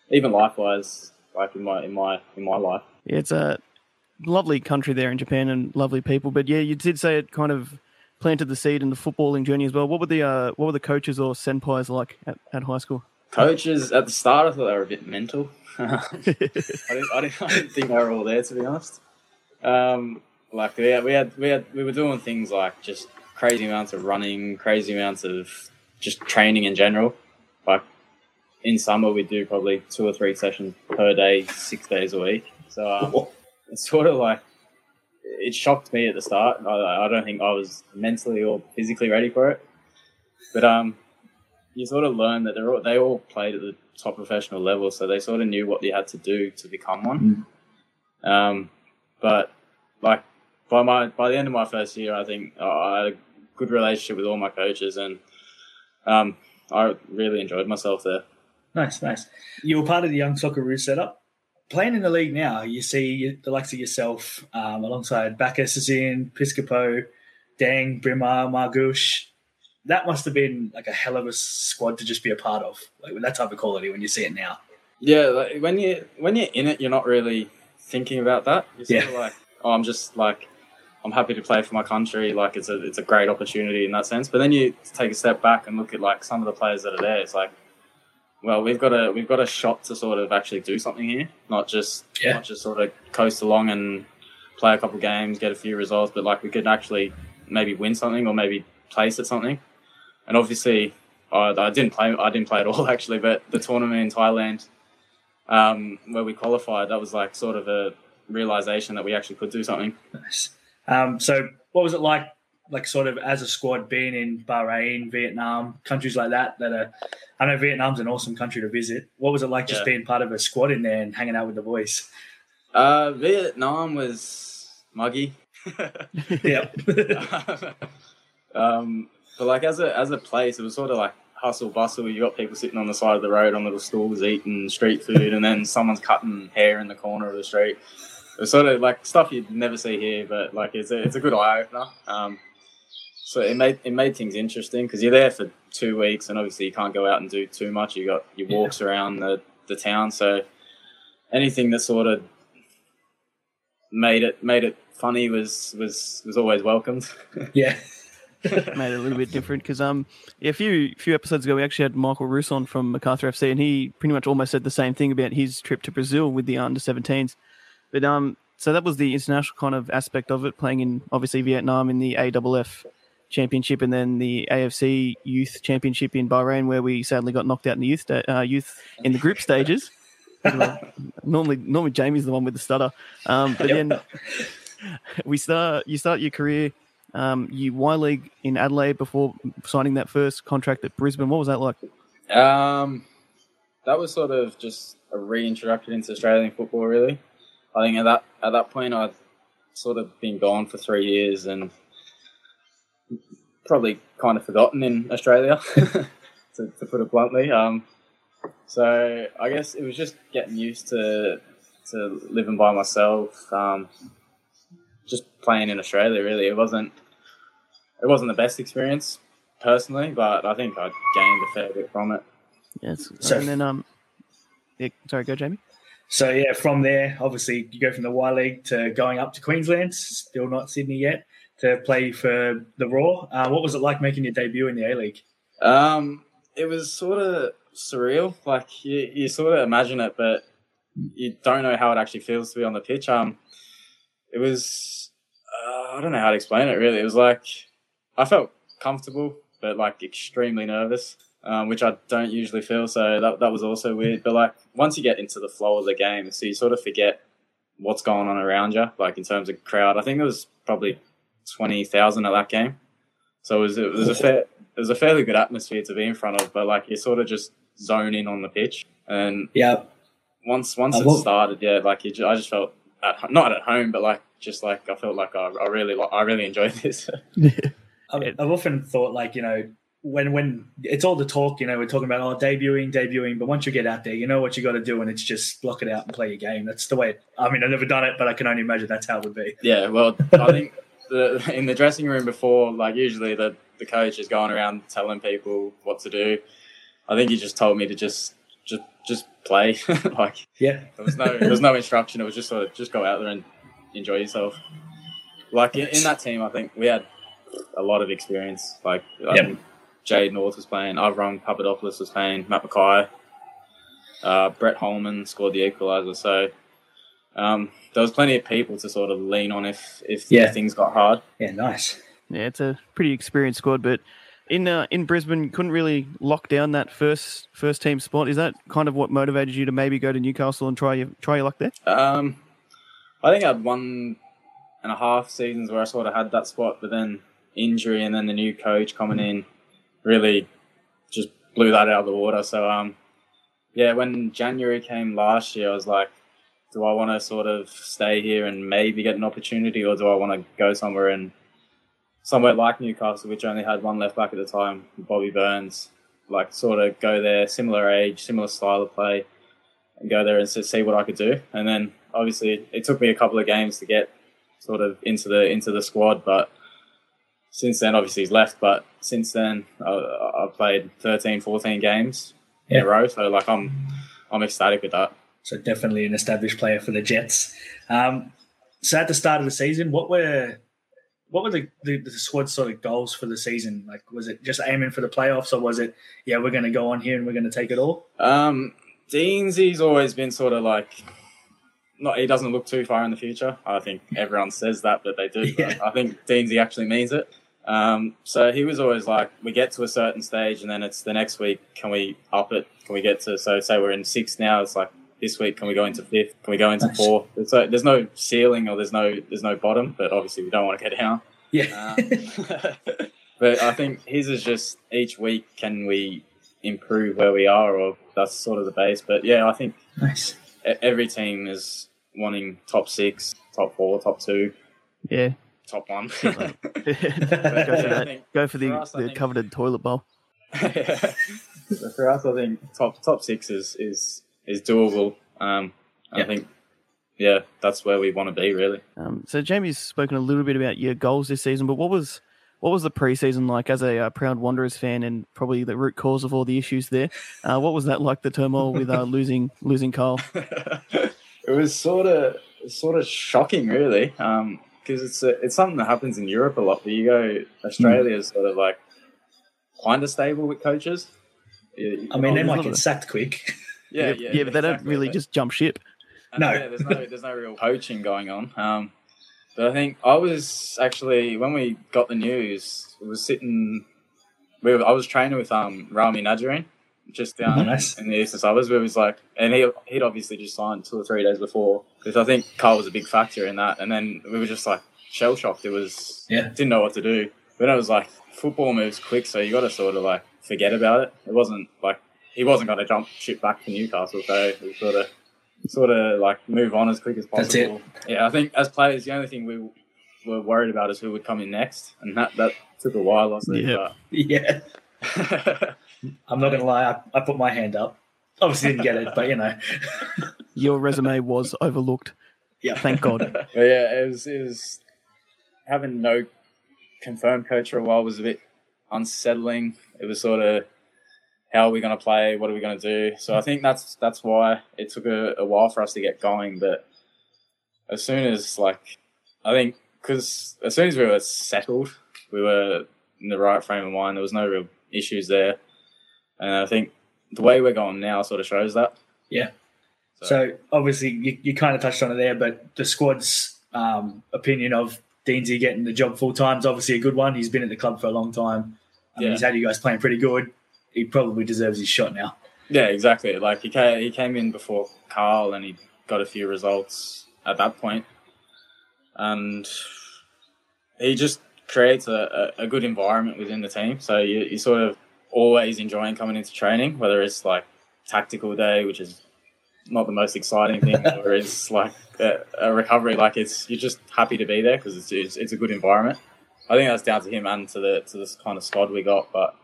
even life wise, like in my in my in my life. It's a lovely country there in Japan and lovely people. But yeah, you did say it kind of planted the seed in the footballing journey as well. What were the uh, what were the coaches or senpais like at, at high school? Coaches at the start, I thought they were a bit mental. I, didn't, I, didn't, I didn't think they were all there, to be honest. Um, like we had, we had, we had, we were doing things like just crazy amounts of running, crazy amounts of just training in general. Like in summer, we do probably two or three sessions per day, six days a week. So um, it's sort of like it shocked me at the start. I, I don't think I was mentally or physically ready for it. But um, you sort of learn that they're all, they all played at the top professional level, so they sort of knew what they had to do to become one. Um, but like by my by the end of my first year, I think uh, I had a good relationship with all my coaches, and um, I really enjoyed myself there. Nice, nice. You were part of the Young soccer Socceroos setup. Playing in the league now, you see the likes of yourself um, alongside Baccus is in, Piscopo, Deng, Brimmer, Margush. that must have been like a hell of a squad to just be a part of, like with that type of quality when you see it now. Yeah, like, when you when you're in it, you're not really thinking about that. You're sort Yeah. of like, oh, I'm just like, I'm happy to play for my country. Like it's a it's a great opportunity in that sense. But then you take a step back and look at like some of the players that are there. It's like, well, we've got a we've got a shot to sort of actually do something here, not just Yeah. not just sort of coast along and play a couple games, get a few results, but like we could actually maybe win something or maybe place at something. And obviously, I, I didn't play. I didn't play at all actually. But the tournament in Thailand, um, where we qualified, that was like sort of a realization that we actually could do something. Nice. Um, so, what was it like, like sort of as a squad, being in Bahrain, Vietnam, countries like that? That are, I know Vietnam's an awesome country to visit. What was it like just being part of a squad in there and hanging out with the boys? Uh, Vietnam was muggy. Yeah, um, but like as a as a place, it was sort of like hustle bustle. You got people sitting on the side of the road on little stools eating street food, and then someone's cutting hair in the corner of the street. It's sort of like stuff you'd never see here, but like it's a it's a good eye opener. Um, so it made it made things interesting because you're there for two weeks, and obviously you can't go out and do too much. You got your walks around the the town, so anything that sort of made it made it funny was was was always welcomed. yeah, made it a little bit different because um yeah, a few few episodes ago we actually had Michael Ruhs from MacArthur FC and he pretty much almost said the same thing about his trip to Brazil with the under 17s. But um so that was the international kind of aspect of it, playing in obviously Vietnam in the AFF championship and then the AFC youth championship in Bahrain where we sadly got knocked out in the youth sta- uh, youth in the group stages. normally normally Jamie's the one with the stutter. Um, but then we start you start your career um, you Y League in Adelaide before signing that first contract at Brisbane. What was that like? Um, that was sort of just a reintroduction into Australian football. Really, I think at that at that point I'd sort of been gone for three years and probably kind of forgotten in Australia, to, to put it bluntly. Um, so I guess it was just getting used to to living by myself. Um, just playing in Australia, really, it wasn't it wasn't the best experience personally, but I think I gained a fair bit from it. Yes. So- and then um, yeah, sorry, go Jamie. So yeah, from there, obviously you go from the Y League to going up to Queensland, still not Sydney yet, to play for the Raw. Uh, what was it like making your debut in the A League? Um, it was sort of surreal. Like you, you sort of imagine it, but you don't know how it actually feels to be on the pitch. Um, it was uh, I don't know how to explain it. Really, it was like I felt comfortable, but like extremely nervous, um, which I don't usually feel. So that that was also weird. But like once you get into the flow of the game, so you sort of forget what's going on around you. Like in terms of crowd, I think there was probably twenty thousand at that game. So it was it was a fair it was a fairly good atmosphere to be in front of, but like you sort of just zone in on the pitch, and Yeah, once once I it started, yeah, like you, I just felt at, not at home, but like just like I felt like I, I really li- I really enjoyed this. I've, I've often thought like you know when when it's all the talk, you know, we're talking about oh debuting, debuting, but once you get out there, you know what you got to do, and it's just block it out and play your game. That's the way. I mean, I've never done it, but I can only imagine that's how it would be. yeah, well, I think the, in the dressing room before, like usually the the coach is going around telling people what to do. I think he just told me to just just just play. like Yeah, There was no there was no instruction. It was just sort of just go out there and enjoy yourself. Like in, in that team, I think we had a lot of experience. Like I Yep. Jade North was playing, Avraam Papadopoulos was playing, Matt McKay, uh, Brett Holman scored the equaliser. So um, there was plenty of people to sort of lean on if if Yeah. things got hard. yeah, nice. Yeah, it's a pretty experienced squad, but in uh, in Brisbane, couldn't really lock down that first first team spot. Is that kind of what motivated you to maybe go to Newcastle and try your try your luck there? Um, I think I had one and a half seasons where I sort of had that spot, but then injury and then the new coach coming in really just blew that out of the water. So, um, yeah, when January came last year, I was like, do I want to sort of stay here and maybe get an opportunity, or do I want to go somewhere and somewhere like Newcastle, which only had one left back at the time, Bobby Burns, like sort of go there, similar age, similar style of play, and go there and see what I could do. And then obviously it took me a couple of games to get sort of into the into the squad, but since then obviously he's left. But since then, I, I've played 13, 14 games in a row. So like I'm I'm ecstatic with that. So definitely an established player for the Jets. Um, so at the start of the season, what were what were the, the, the squad sort of goals for the season? Like, was it just aiming for the playoffs, or was it, yeah, we're going to go on here and we're going to take it all? Um, Deansy's always been sort of like, not he doesn't look too far in the future. I think everyone says that, but they do. Yeah. I think Deansy actually means it. Um, so he was always like, we get to a certain stage, and then it's the next week. Can we up it? Can we get to so say we're in six now? It's like this week. Can we go into fifth? Can we go into Nice. fourth? There's, no- there's no ceiling or there's no there's no bottom, but obviously we don't want to get down. Yeah. Um, but I think his is just each week can we improve where we are, or that's sort of the base. But yeah, I think nice. e- every team is wanting top six, top four, top two, Yeah. top one. go for that. think Go for the, for us, the think- coveted toilet bowl. So for us, I think top top six is is, is doable. Um, Yeah. I think yeah, that's where we want to be really. Um, so Jamie's spoken a little bit about your goals this season, but what was what was the preseason like as a uh, proud Wanderers fan and probably the root cause of all the issues there? Uh, what was that like? The turmoil with uh, losing losing Carl. it was sort of sort of shocking, really, because it's a, it's something that happens in Europe a lot. But you go Australia is sort of like kind of stable with coaches. You- I mean, they might get sacked quick. Yeah, yeah, but they don't really But- just jump ship. No. yeah, there's no there's no real coaching going on. Um, but I think I was actually when we got the news, it was sitting. We were, I was training with um Ramy Najjarine just down Oh, nice. in the eastern suburbs. Where it was like, and he he'd obviously just signed two or three days before because I think Carl was a big factor in that. And then we were just like shell shocked. It was Yeah. didn't know what to do. But it was like football moves quick, so you got to sort of like forget about it. It wasn't like he wasn't going to jump ship back to Newcastle, so we sort of sort of like move on as quick as That's it. possible. Yeah, I think as players, the only thing we were worried about is who would come in next, and that that took a while. I think. Yeah. yeah. I'm not going to lie. I, I put my hand up. Obviously didn't get it, but you know. Your resume was overlooked. Yeah. Thank God. But yeah, it was, it was having no confirmed coach for a while was a bit unsettling. It was sort of how are we going to play? What are we going to do? So I think that's that's why it took a, a while for us to get going. But as soon as like I think because as soon as we were settled, we were in the right frame of mind. There was no real issues there, and I think the way we're going now sort of shows that. Yeah. So obviously you, you kind of touched on it there, but the squad's um, opinion of Deansy getting the job full time is obviously a good one. He's been at the club for a long time. Mean, Yeah. he's had you guys playing pretty good. He probably deserves his shot now. Yeah, exactly. Like he came, he came in before Carl, and he got a few results at that point, and he just creates a, a, a good environment within the team. So you, you sort of always enjoying coming into training, whether it's like tactical day, which is not the most exciting thing, or it's like a, a recovery. Like it's you're just happy to be there because it's, it's it's a good environment. I think that's down to him and to the to this kind of squad we got, but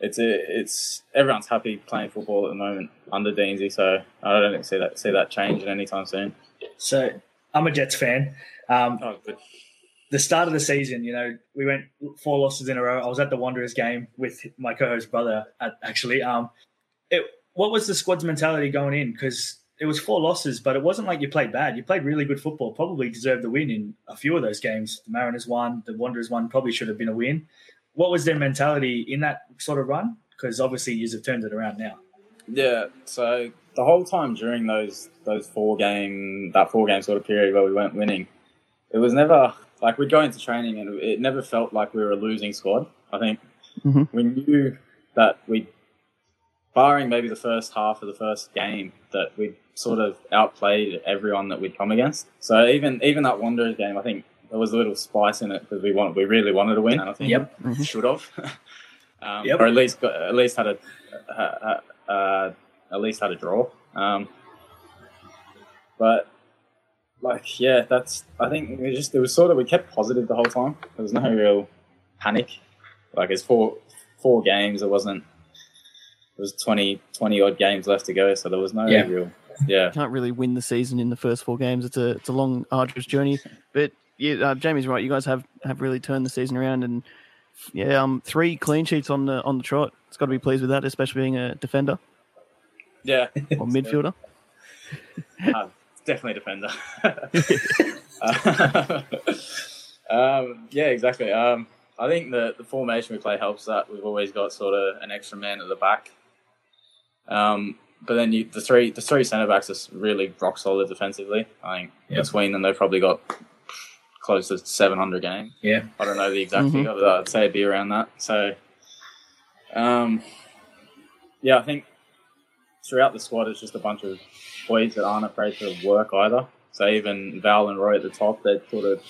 it's a, it's everyone's happy playing football at the moment under Deansy, so I don't see that see that changing anytime soon. So I'm a Jets fan. Um, Oh, good. the start of the season, you know, we went four losses in a row. I was at the Wanderers game with my co-host brother, at, actually. Um, it, what was the squad's mentality going in? Because it was four losses, but it wasn't like you played bad. You played really good football. Probably deserved the win in a few of those games. The Mariners won, the Wanderers won. Probably should have been a win. What was their mentality in that sort of run? Because obviously, you have turned it around now. Yeah, so the whole time during those those four game that four game sort of period where we weren't winning, it was never like we'd go into training and it never felt like we were a losing squad. I think Mhm. we knew that we, barring maybe the first half of the first game, that we'd sort of outplayed everyone that we'd come against. So even even that Wanderers game, I think there was a little spice in it because we want we really wanted to win, and I think Yep. should have, um, Yep. or at least got, at least had a uh, uh, at least had a draw. Um, but like, yeah, that's. I think we just it was sort of we kept positive the whole time. There was no real panic. Like it's four four games. It wasn't. It was 20, 20 odd games left to go, so there was no Yeah. real. Yeah, Can't really win the season in the first four games. It's a it's a long, arduous journey. But yeah, uh, Jamie's right. You guys have have really turned the season around and Yeah, um, three clean sheets on the on the trot. It's got to be pleased with that, especially being a defender Yeah, or midfielder. uh, definitely defender. Uh, um, yeah, exactly. Um, I think the, the formation we play helps that. We've always got sort of an extra man at the back. Um, but then you, the three the three centre backs are really rock solid defensively. I think Yep. between them they've probably got close to seven hundred games. Yeah. I don't know the exact Mhm. figure, but I'd say it'd be around that. So, um, yeah, I think throughout the squad it's just a bunch of boys that aren't afraid to work either. So even Val and Roy at the top, they sort of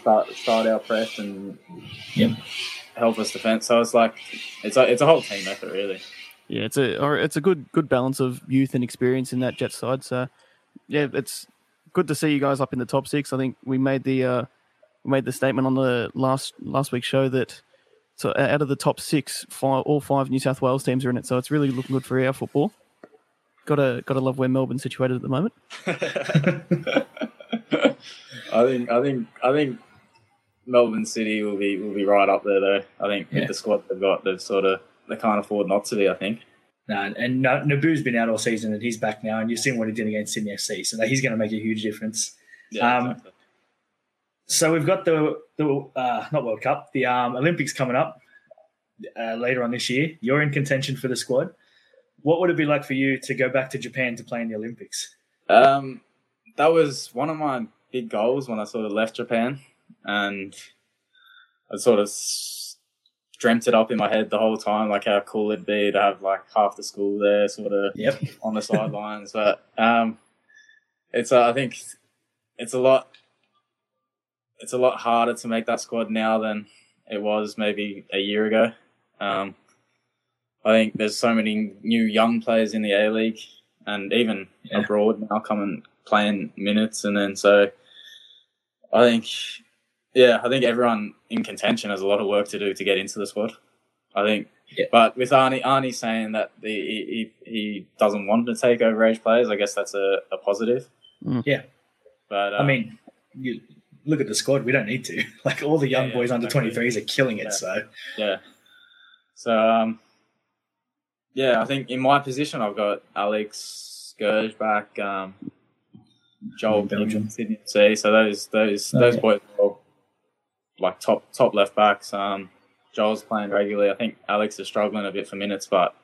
start start our press and Yep. help us defend. So it's like it's a it's a whole team effort really. Yeah, it's a or it's a good good balance of youth and experience in that Jet side. So yeah, it's good to see you guys up in the top six. I think we made the uh, we made the statement on the last last week's show that so out of the top six, five, all five New South Wales teams are in it. So it's really looking good for our football. Got to got to love where Melbourne's situated at the moment. I think I think I think Melbourne City will be will be right up there though. I think Yeah. with the squad they've got, they've sort of they can't afford not to be. I think. No, and uh, Nabbout's been out all season and he's back now, and you've seen what he did against Sydney FC, so he's going to make a huge difference. Yeah, Um, exactly. So we've got the the uh, not World Cup, the um, Olympics coming up uh, later on this year. You're in contention for the squad. What would it be like for you to go back to Japan to play in the Olympics? Um, that was one of my big goals when I sort of left Japan, and I sort of dreamt it up in my head the whole time, like how cool it'd be to have like half the school there, sort of Yep. on the sidelines. But um, it's uh, I think it's a lot. It's a lot harder to make that squad now than it was maybe a year ago. Um, I think there's so many new young players in the A League and even Yeah. abroad now coming playing minutes, and then so I think, yeah, I think everyone in contention has a lot of work to do to get into the squad. I think, Yeah. but with Arnie, Arnie saying that the, he, he he doesn't want to take overage players, I guess that's a, a positive. Mm. Yeah. but I um, mean, you look at the squad. We don't need to. Like all the young Yeah, yeah, boys under exactly. 23s are killing it. Yeah. So Yeah. So um, yeah, I think in my position I've got Alex Gersbach, um, Joel Belgium. Sydney FC. So those those Oh, those yeah. boys are all like top top left backs. Um, Joel's playing regularly. I think Alex is struggling a bit for minutes, but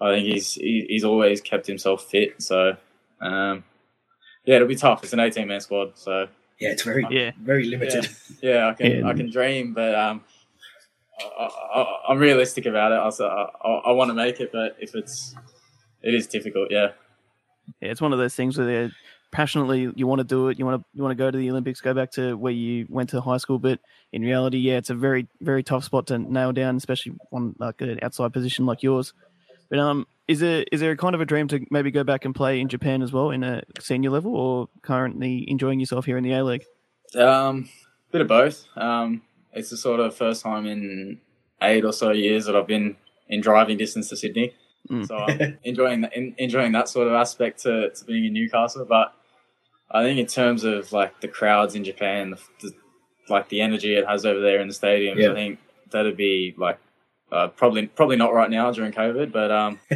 I think he's he, he's always kept himself fit. So um, yeah, it'll be tough. It's an eighteen man squad, so yeah, it's very Yeah. very limited. yeah, I can Yeah. I can dream, but um, I, I, I'm realistic about it. I, I want to make it, but if it's it is difficult, yeah. Yeah, it's one of those things where they're passionately you want to do it, you want to you want to go to the Olympics, go back to where you went to high school, but in reality, yeah, it's a very very tough spot to nail down, especially one like an outside position like yours. But um, is there is there a kind of a dream to maybe go back and play in Japan as well in a senior level, or currently enjoying yourself here in the A League? Um, bit of both. Um, it's the sort of first time in eight or so years that I've been in driving distance to Sydney. Mm. So I'm enjoying that, in, enjoying that sort of aspect to, to being in Newcastle. But I think in terms of like the crowds in Japan, the, the, like the energy it has over there in the stadiums, Yeah. I think that'd be like uh, probably probably not right now during COVID, but um,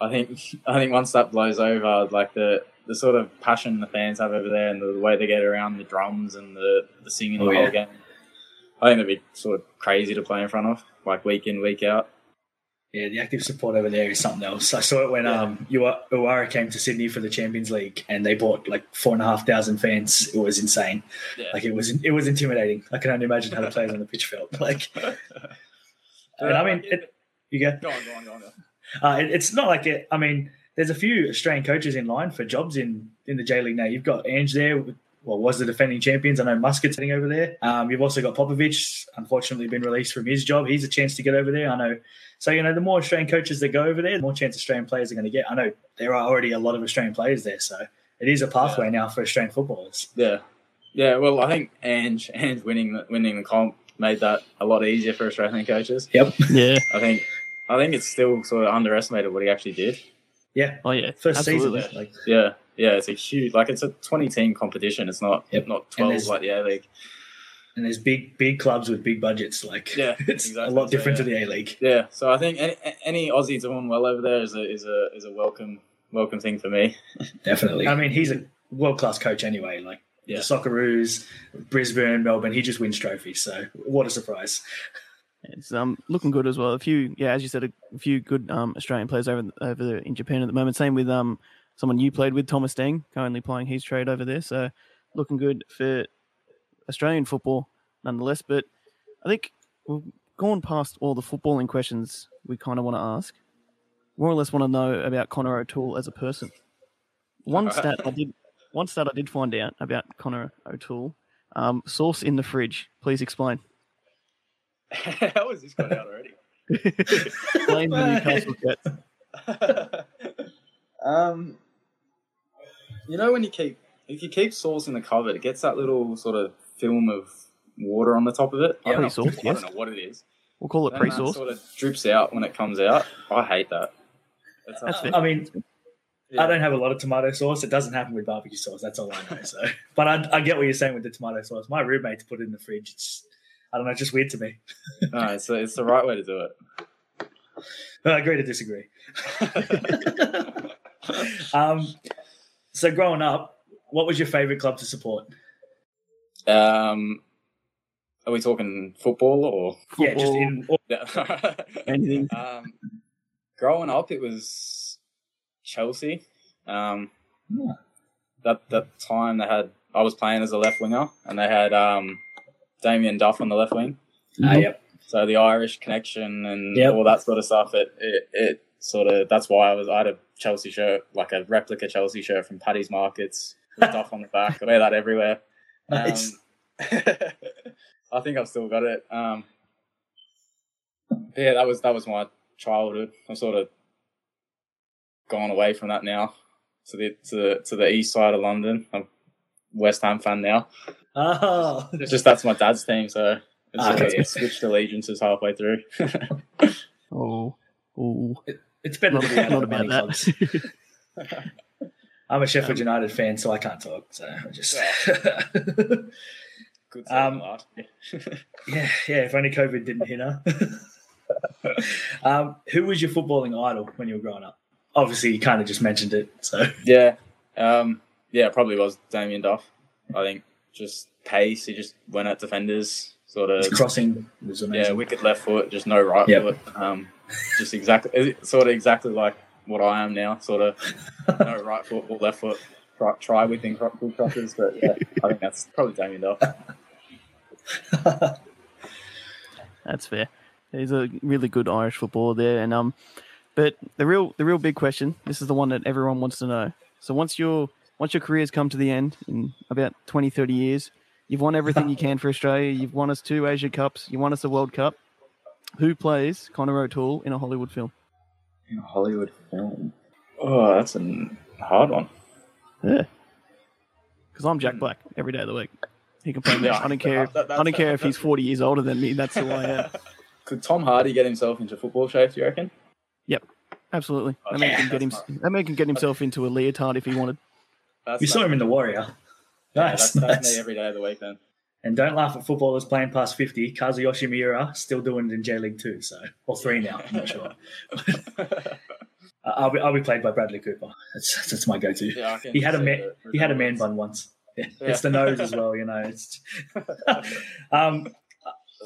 I think I think once that blows over, like the the sort of passion the fans have over there and the, way they get around the drums and the the singing Oh, the yeah. whole game, I think it'd be sort of crazy to play in front of, like week in week out. Yeah, the active support over there is something else. I saw it when Yeah. um Urawa came to Sydney for the Champions League, and they bought like four and a half thousand fans. It was insane. Yeah. Like it was it was intimidating. I can only imagine how the players on the pitch felt. Like, and I mean, it, you go. go on, go on, go on. Go on. Uh, it, it's not like it. I mean, there's a few Australian coaches in line for jobs in in the J League now. You've got Ange there. Well, was the defending champions. I know Muscat's heading over there. Um, you've also got Popovic. Unfortunately, been released from his job. He's a chance to get over there. I know. So you know, the more Australian coaches that go over there, the more chance Australian players are going to get. I know there are already a lot of Australian players there, so it is a pathway now for Australian footballers. Yeah, yeah. Well, I think Ange Ange winning the, winning the comp made that a lot easier for Australian coaches. Yep. Yeah. I think I think it's still sort of underestimated what he actually did. Yeah. Oh yeah. First Absolutely. season, like Yeah, yeah. It's a huge like it's a twenty team competition. It's not Yep. not And twelve like the A League. And there's big big clubs with big budgets. Like Yeah, it's exactly. a lot So, different yeah. to the A League. Yeah, so I think any, any Aussie doing well over there is a is a is a welcome welcome thing for me. Definitely. I mean, he's a world class coach anyway. Like Yeah. the Socceroos, Brisbane, Melbourne, he just wins trophies. So what a surprise! It's um looking good as well. A few, yeah, as you said, a few good um Australian players over over there in Japan at the moment. Same with um someone you played with, Thomas Deng, currently playing his trade over there. So looking good for Australian football nonetheless. But I think we've gone past all the footballing questions we kind of want to ask. More or less want to know about Connor O'Toole as a person. One stat I did, one stat I did find out about Connor O'Toole. Um, source in the fridge. Please explain. How has this got out already? Explain the Newcastle Jets. um, you know when you keep if you keep sauce in the cupboard, it gets that little sort of film of water on the top of it. I Pre-sauce, I yes. don't know what it is. We'll call it pre-sauce. That sort of drips out when it comes out. I hate that. It's That's. I mean, yeah. I don't have a lot of tomato sauce. It doesn't happen with barbecue sauce. That's all I know. So, but I, I get what you're saying with the tomato sauce. My roommates put it in the fridge. It's I don't know, it's just weird to me. No, it's it's the right way to do it. I agree to disagree. um, so growing up, what was your favorite club to support? Um, are we talking football or? Yeah, just in or, anything. um, growing up, it was Chelsea. Um, Yeah. that that time they had I was playing as a left winger, and they had um, Damien Duff on the left wing. Ah, yep. So the Irish connection and Yep. all that sort of stuff. It, it it sort of that's why I was I had a Chelsea shirt, like a replica Chelsea shirt from Paddy's Markets, with Duff on the back. I wear that everywhere. Nice. Um, I think I've still got it. Um, yeah, that was that was my childhood. I'm sort of gone away from that now to the to the, to the east side of London. I'm a West Ham fan now. Oh, It's just that's my dad's team, so it's sort of Okay. switched allegiances halfway through. Oh, oh, it's better not, to be out not of the money about clubs. that. I'm a Sheffield United fan, so I can't talk. So I just Good Um, yeah, yeah. If only COVID didn't hit her. um, who was your footballing idol when you were growing up? Obviously, you kind of just mentioned it. So Yeah, um, yeah, it probably was Damien Duff. I think just pace. He just went at defenders, sort of his crossing was Yeah, wicked left foot, just no right Yep. foot. Um, just exactly, sort of exactly like what I am now. Sort of no right foot or left foot. Try, try whipping cro- good crosses, but yeah, I think that's probably Damien Duff. That's fair. He's a really good Irish footballer there, and um, but the real the real big question. This is the one that everyone wants to know. So once your once your careers come to the end in about 20, 30 years, you've won everything you can for Australia. You've won us two Asia Cups. You won us a World Cup. Who plays Connor O'Toole in a Hollywood film? In a Hollywood film. Oh, that's a hard one. Yeah. Because I'm Jack Black every day of the week. He can play me. I don't care. that- I don't care if he's 40 years older than me. That's who I am. Could Tom Hardy get himself into football shape? Do you reckon? Yep, absolutely. Oh, That man can get him. That man can get himself into a leotard if he wanted. That's we saw him in The Warrior. Yeah, Nice, that's, that's nice. me every day of the week. Then. And don't laugh at footballers playing past 50. Kazuyoshi Miura still doing it in J League 2, so, or 3 now, I'm not sure. Uh, I'll, be, I'll be played by Bradley Cooper. That's, that's my go to. Yeah, He had a man, he had a man bun once. Yeah, Yeah. It's the nose as well, you know. It's um,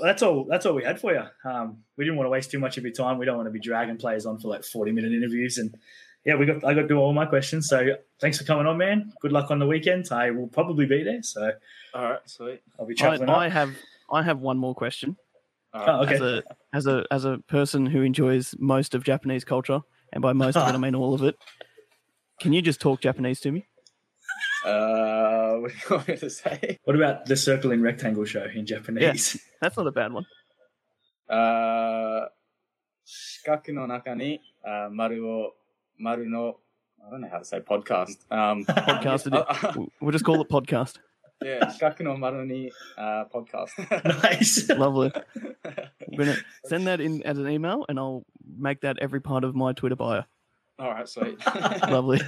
that's all. That's all we had for you. Um, we didn't want to waste too much of your time. We don't want to be dragging players on for like forty minute interviews. And yeah, we got I got to do all my questions. So thanks for coming on, man. Good luck on the weekend. I will probably be there, so All right, sweet. I'll be I, traveling I up. have. I have one more question. All Oh, okay. As a as a as a person who enjoys most of Japanese culture, and by most of it I mean all of it, can you just talk Japanese to me? Uh, what do you want me to say? What about the circle and rectangle show in Japanese? That's not a bad one. Uh, 四角の中に、uh, 丸を、丸の、I don't know how to say podcast. Um, Podcasted uh, it. We'll just call it podcast. yeah, 四角の丸に、uh, podcast. nice. Lovely. I'm gonna send that in as an email, and I'll make that every part of my Twitter bio. All right, sweet. Lovely.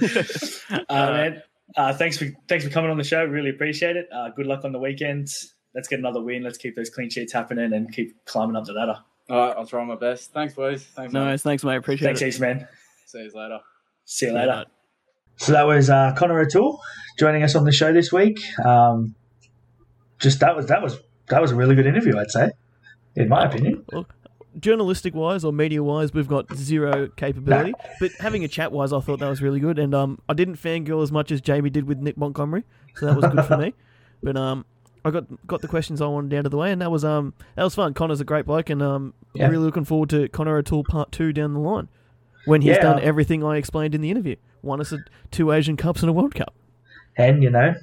Uh, man, uh, thanks for thanks for coming on the show. Really appreciate it. Uh, good luck on the weekend. let's get another win. Let's keep those clean sheets happening and keep climbing up the ladder. All right, I'll try my best. Thanks, boys. Thanks, mate. Nice, thanks, mate. Appreciate Thanks, it. East man. See you later. See you later. So that was uh, Connor O'Toole joining us on the show this week. Um, just that was that was that was a really good interview, I'd say, in my opinion. Journalistic wise or media wise, we've got zero capability. But having a chat wise, I thought that was really good. And um, I didn't fangirl as much as Jamie did with Nick Montgomery, so that was good for me. But um, I got got the questions I wanted out of the way, and that was um that was fun. Connor's a great bloke, and um, Yeah. really looking forward to Connor O'Toole part two down the line when he's Yeah. done everything I explained in the interview. Won us a, two Asian Cups and a World Cup. And you know,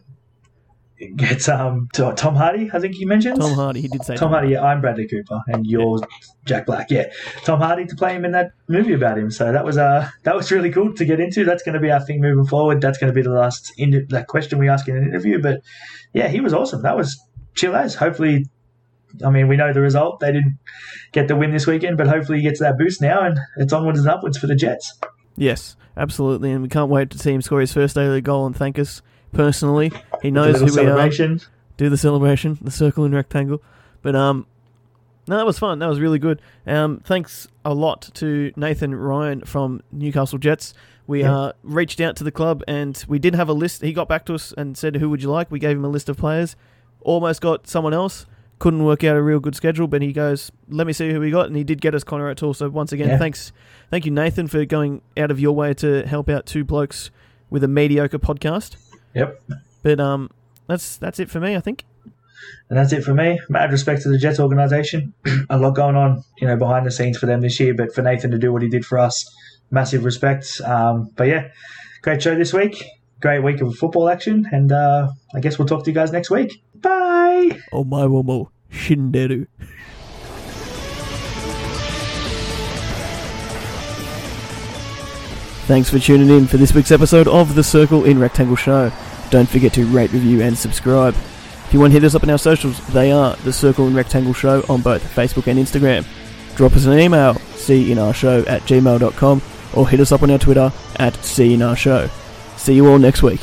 gets um to- Tom Hardy. I think you mentioned Tom Hardy, he did say Tom Hardy. Yeah, I'm Bradley Cooper, and you're Jack Black. Yeah, Tom Hardy to play him in that movie about him. So that was uh that was really cool to get into. That's going to be our thing moving forward. That's going to be the last in- that question we ask in an interview. But yeah, he was awesome. That was chill as. Hopefully, I mean we know the result. They didn't get the win this weekend, but hopefully he gets that boost now, and it's onwards and upwards for the Jets. Yes, absolutely, and we can't wait to see him score his first A-League goal and thank us personally. He knows who we are. do the celebration, the circle and rectangle. But um, no, that was fun. That was really good. Um, thanks a lot to Nathan Ryan from Newcastle Jets. We Yeah. uh, reached out to the club and we did have a list. He got back to us and said, "Who would you like?" We gave him a list of players. Almost got someone else. Couldn't work out a real good schedule, but he goes, "Let me see who we got," and he did get us Connor O'Toole. So once again, Yeah. thanks, thank you, Nathan, for going out of your way to help out two blokes with a mediocre podcast. Yep. But um, that's that's it for me. I think. And that's it for me. Mad respect to the Jets organisation. a lot going on, you know, behind the scenes for them this year. But for Nathan to do what he did for us, massive respect. Um, but yeah, great show this week. Great week of football action, and uh, I guess we'll talk to you guys next week. Bye. Oh my womo, Shinderu. Thanks for tuning in for this week's episode of the Circle in Rectangle Show. Don't forget to rate, review, and subscribe. If you want to hit us up on our socials, they are the Circle in Rectangle Show on both Facebook and Instagram. Drop us an email, cnrshow at gmail.com, or hit us up on our Twitter at cnrshow. See you all next week.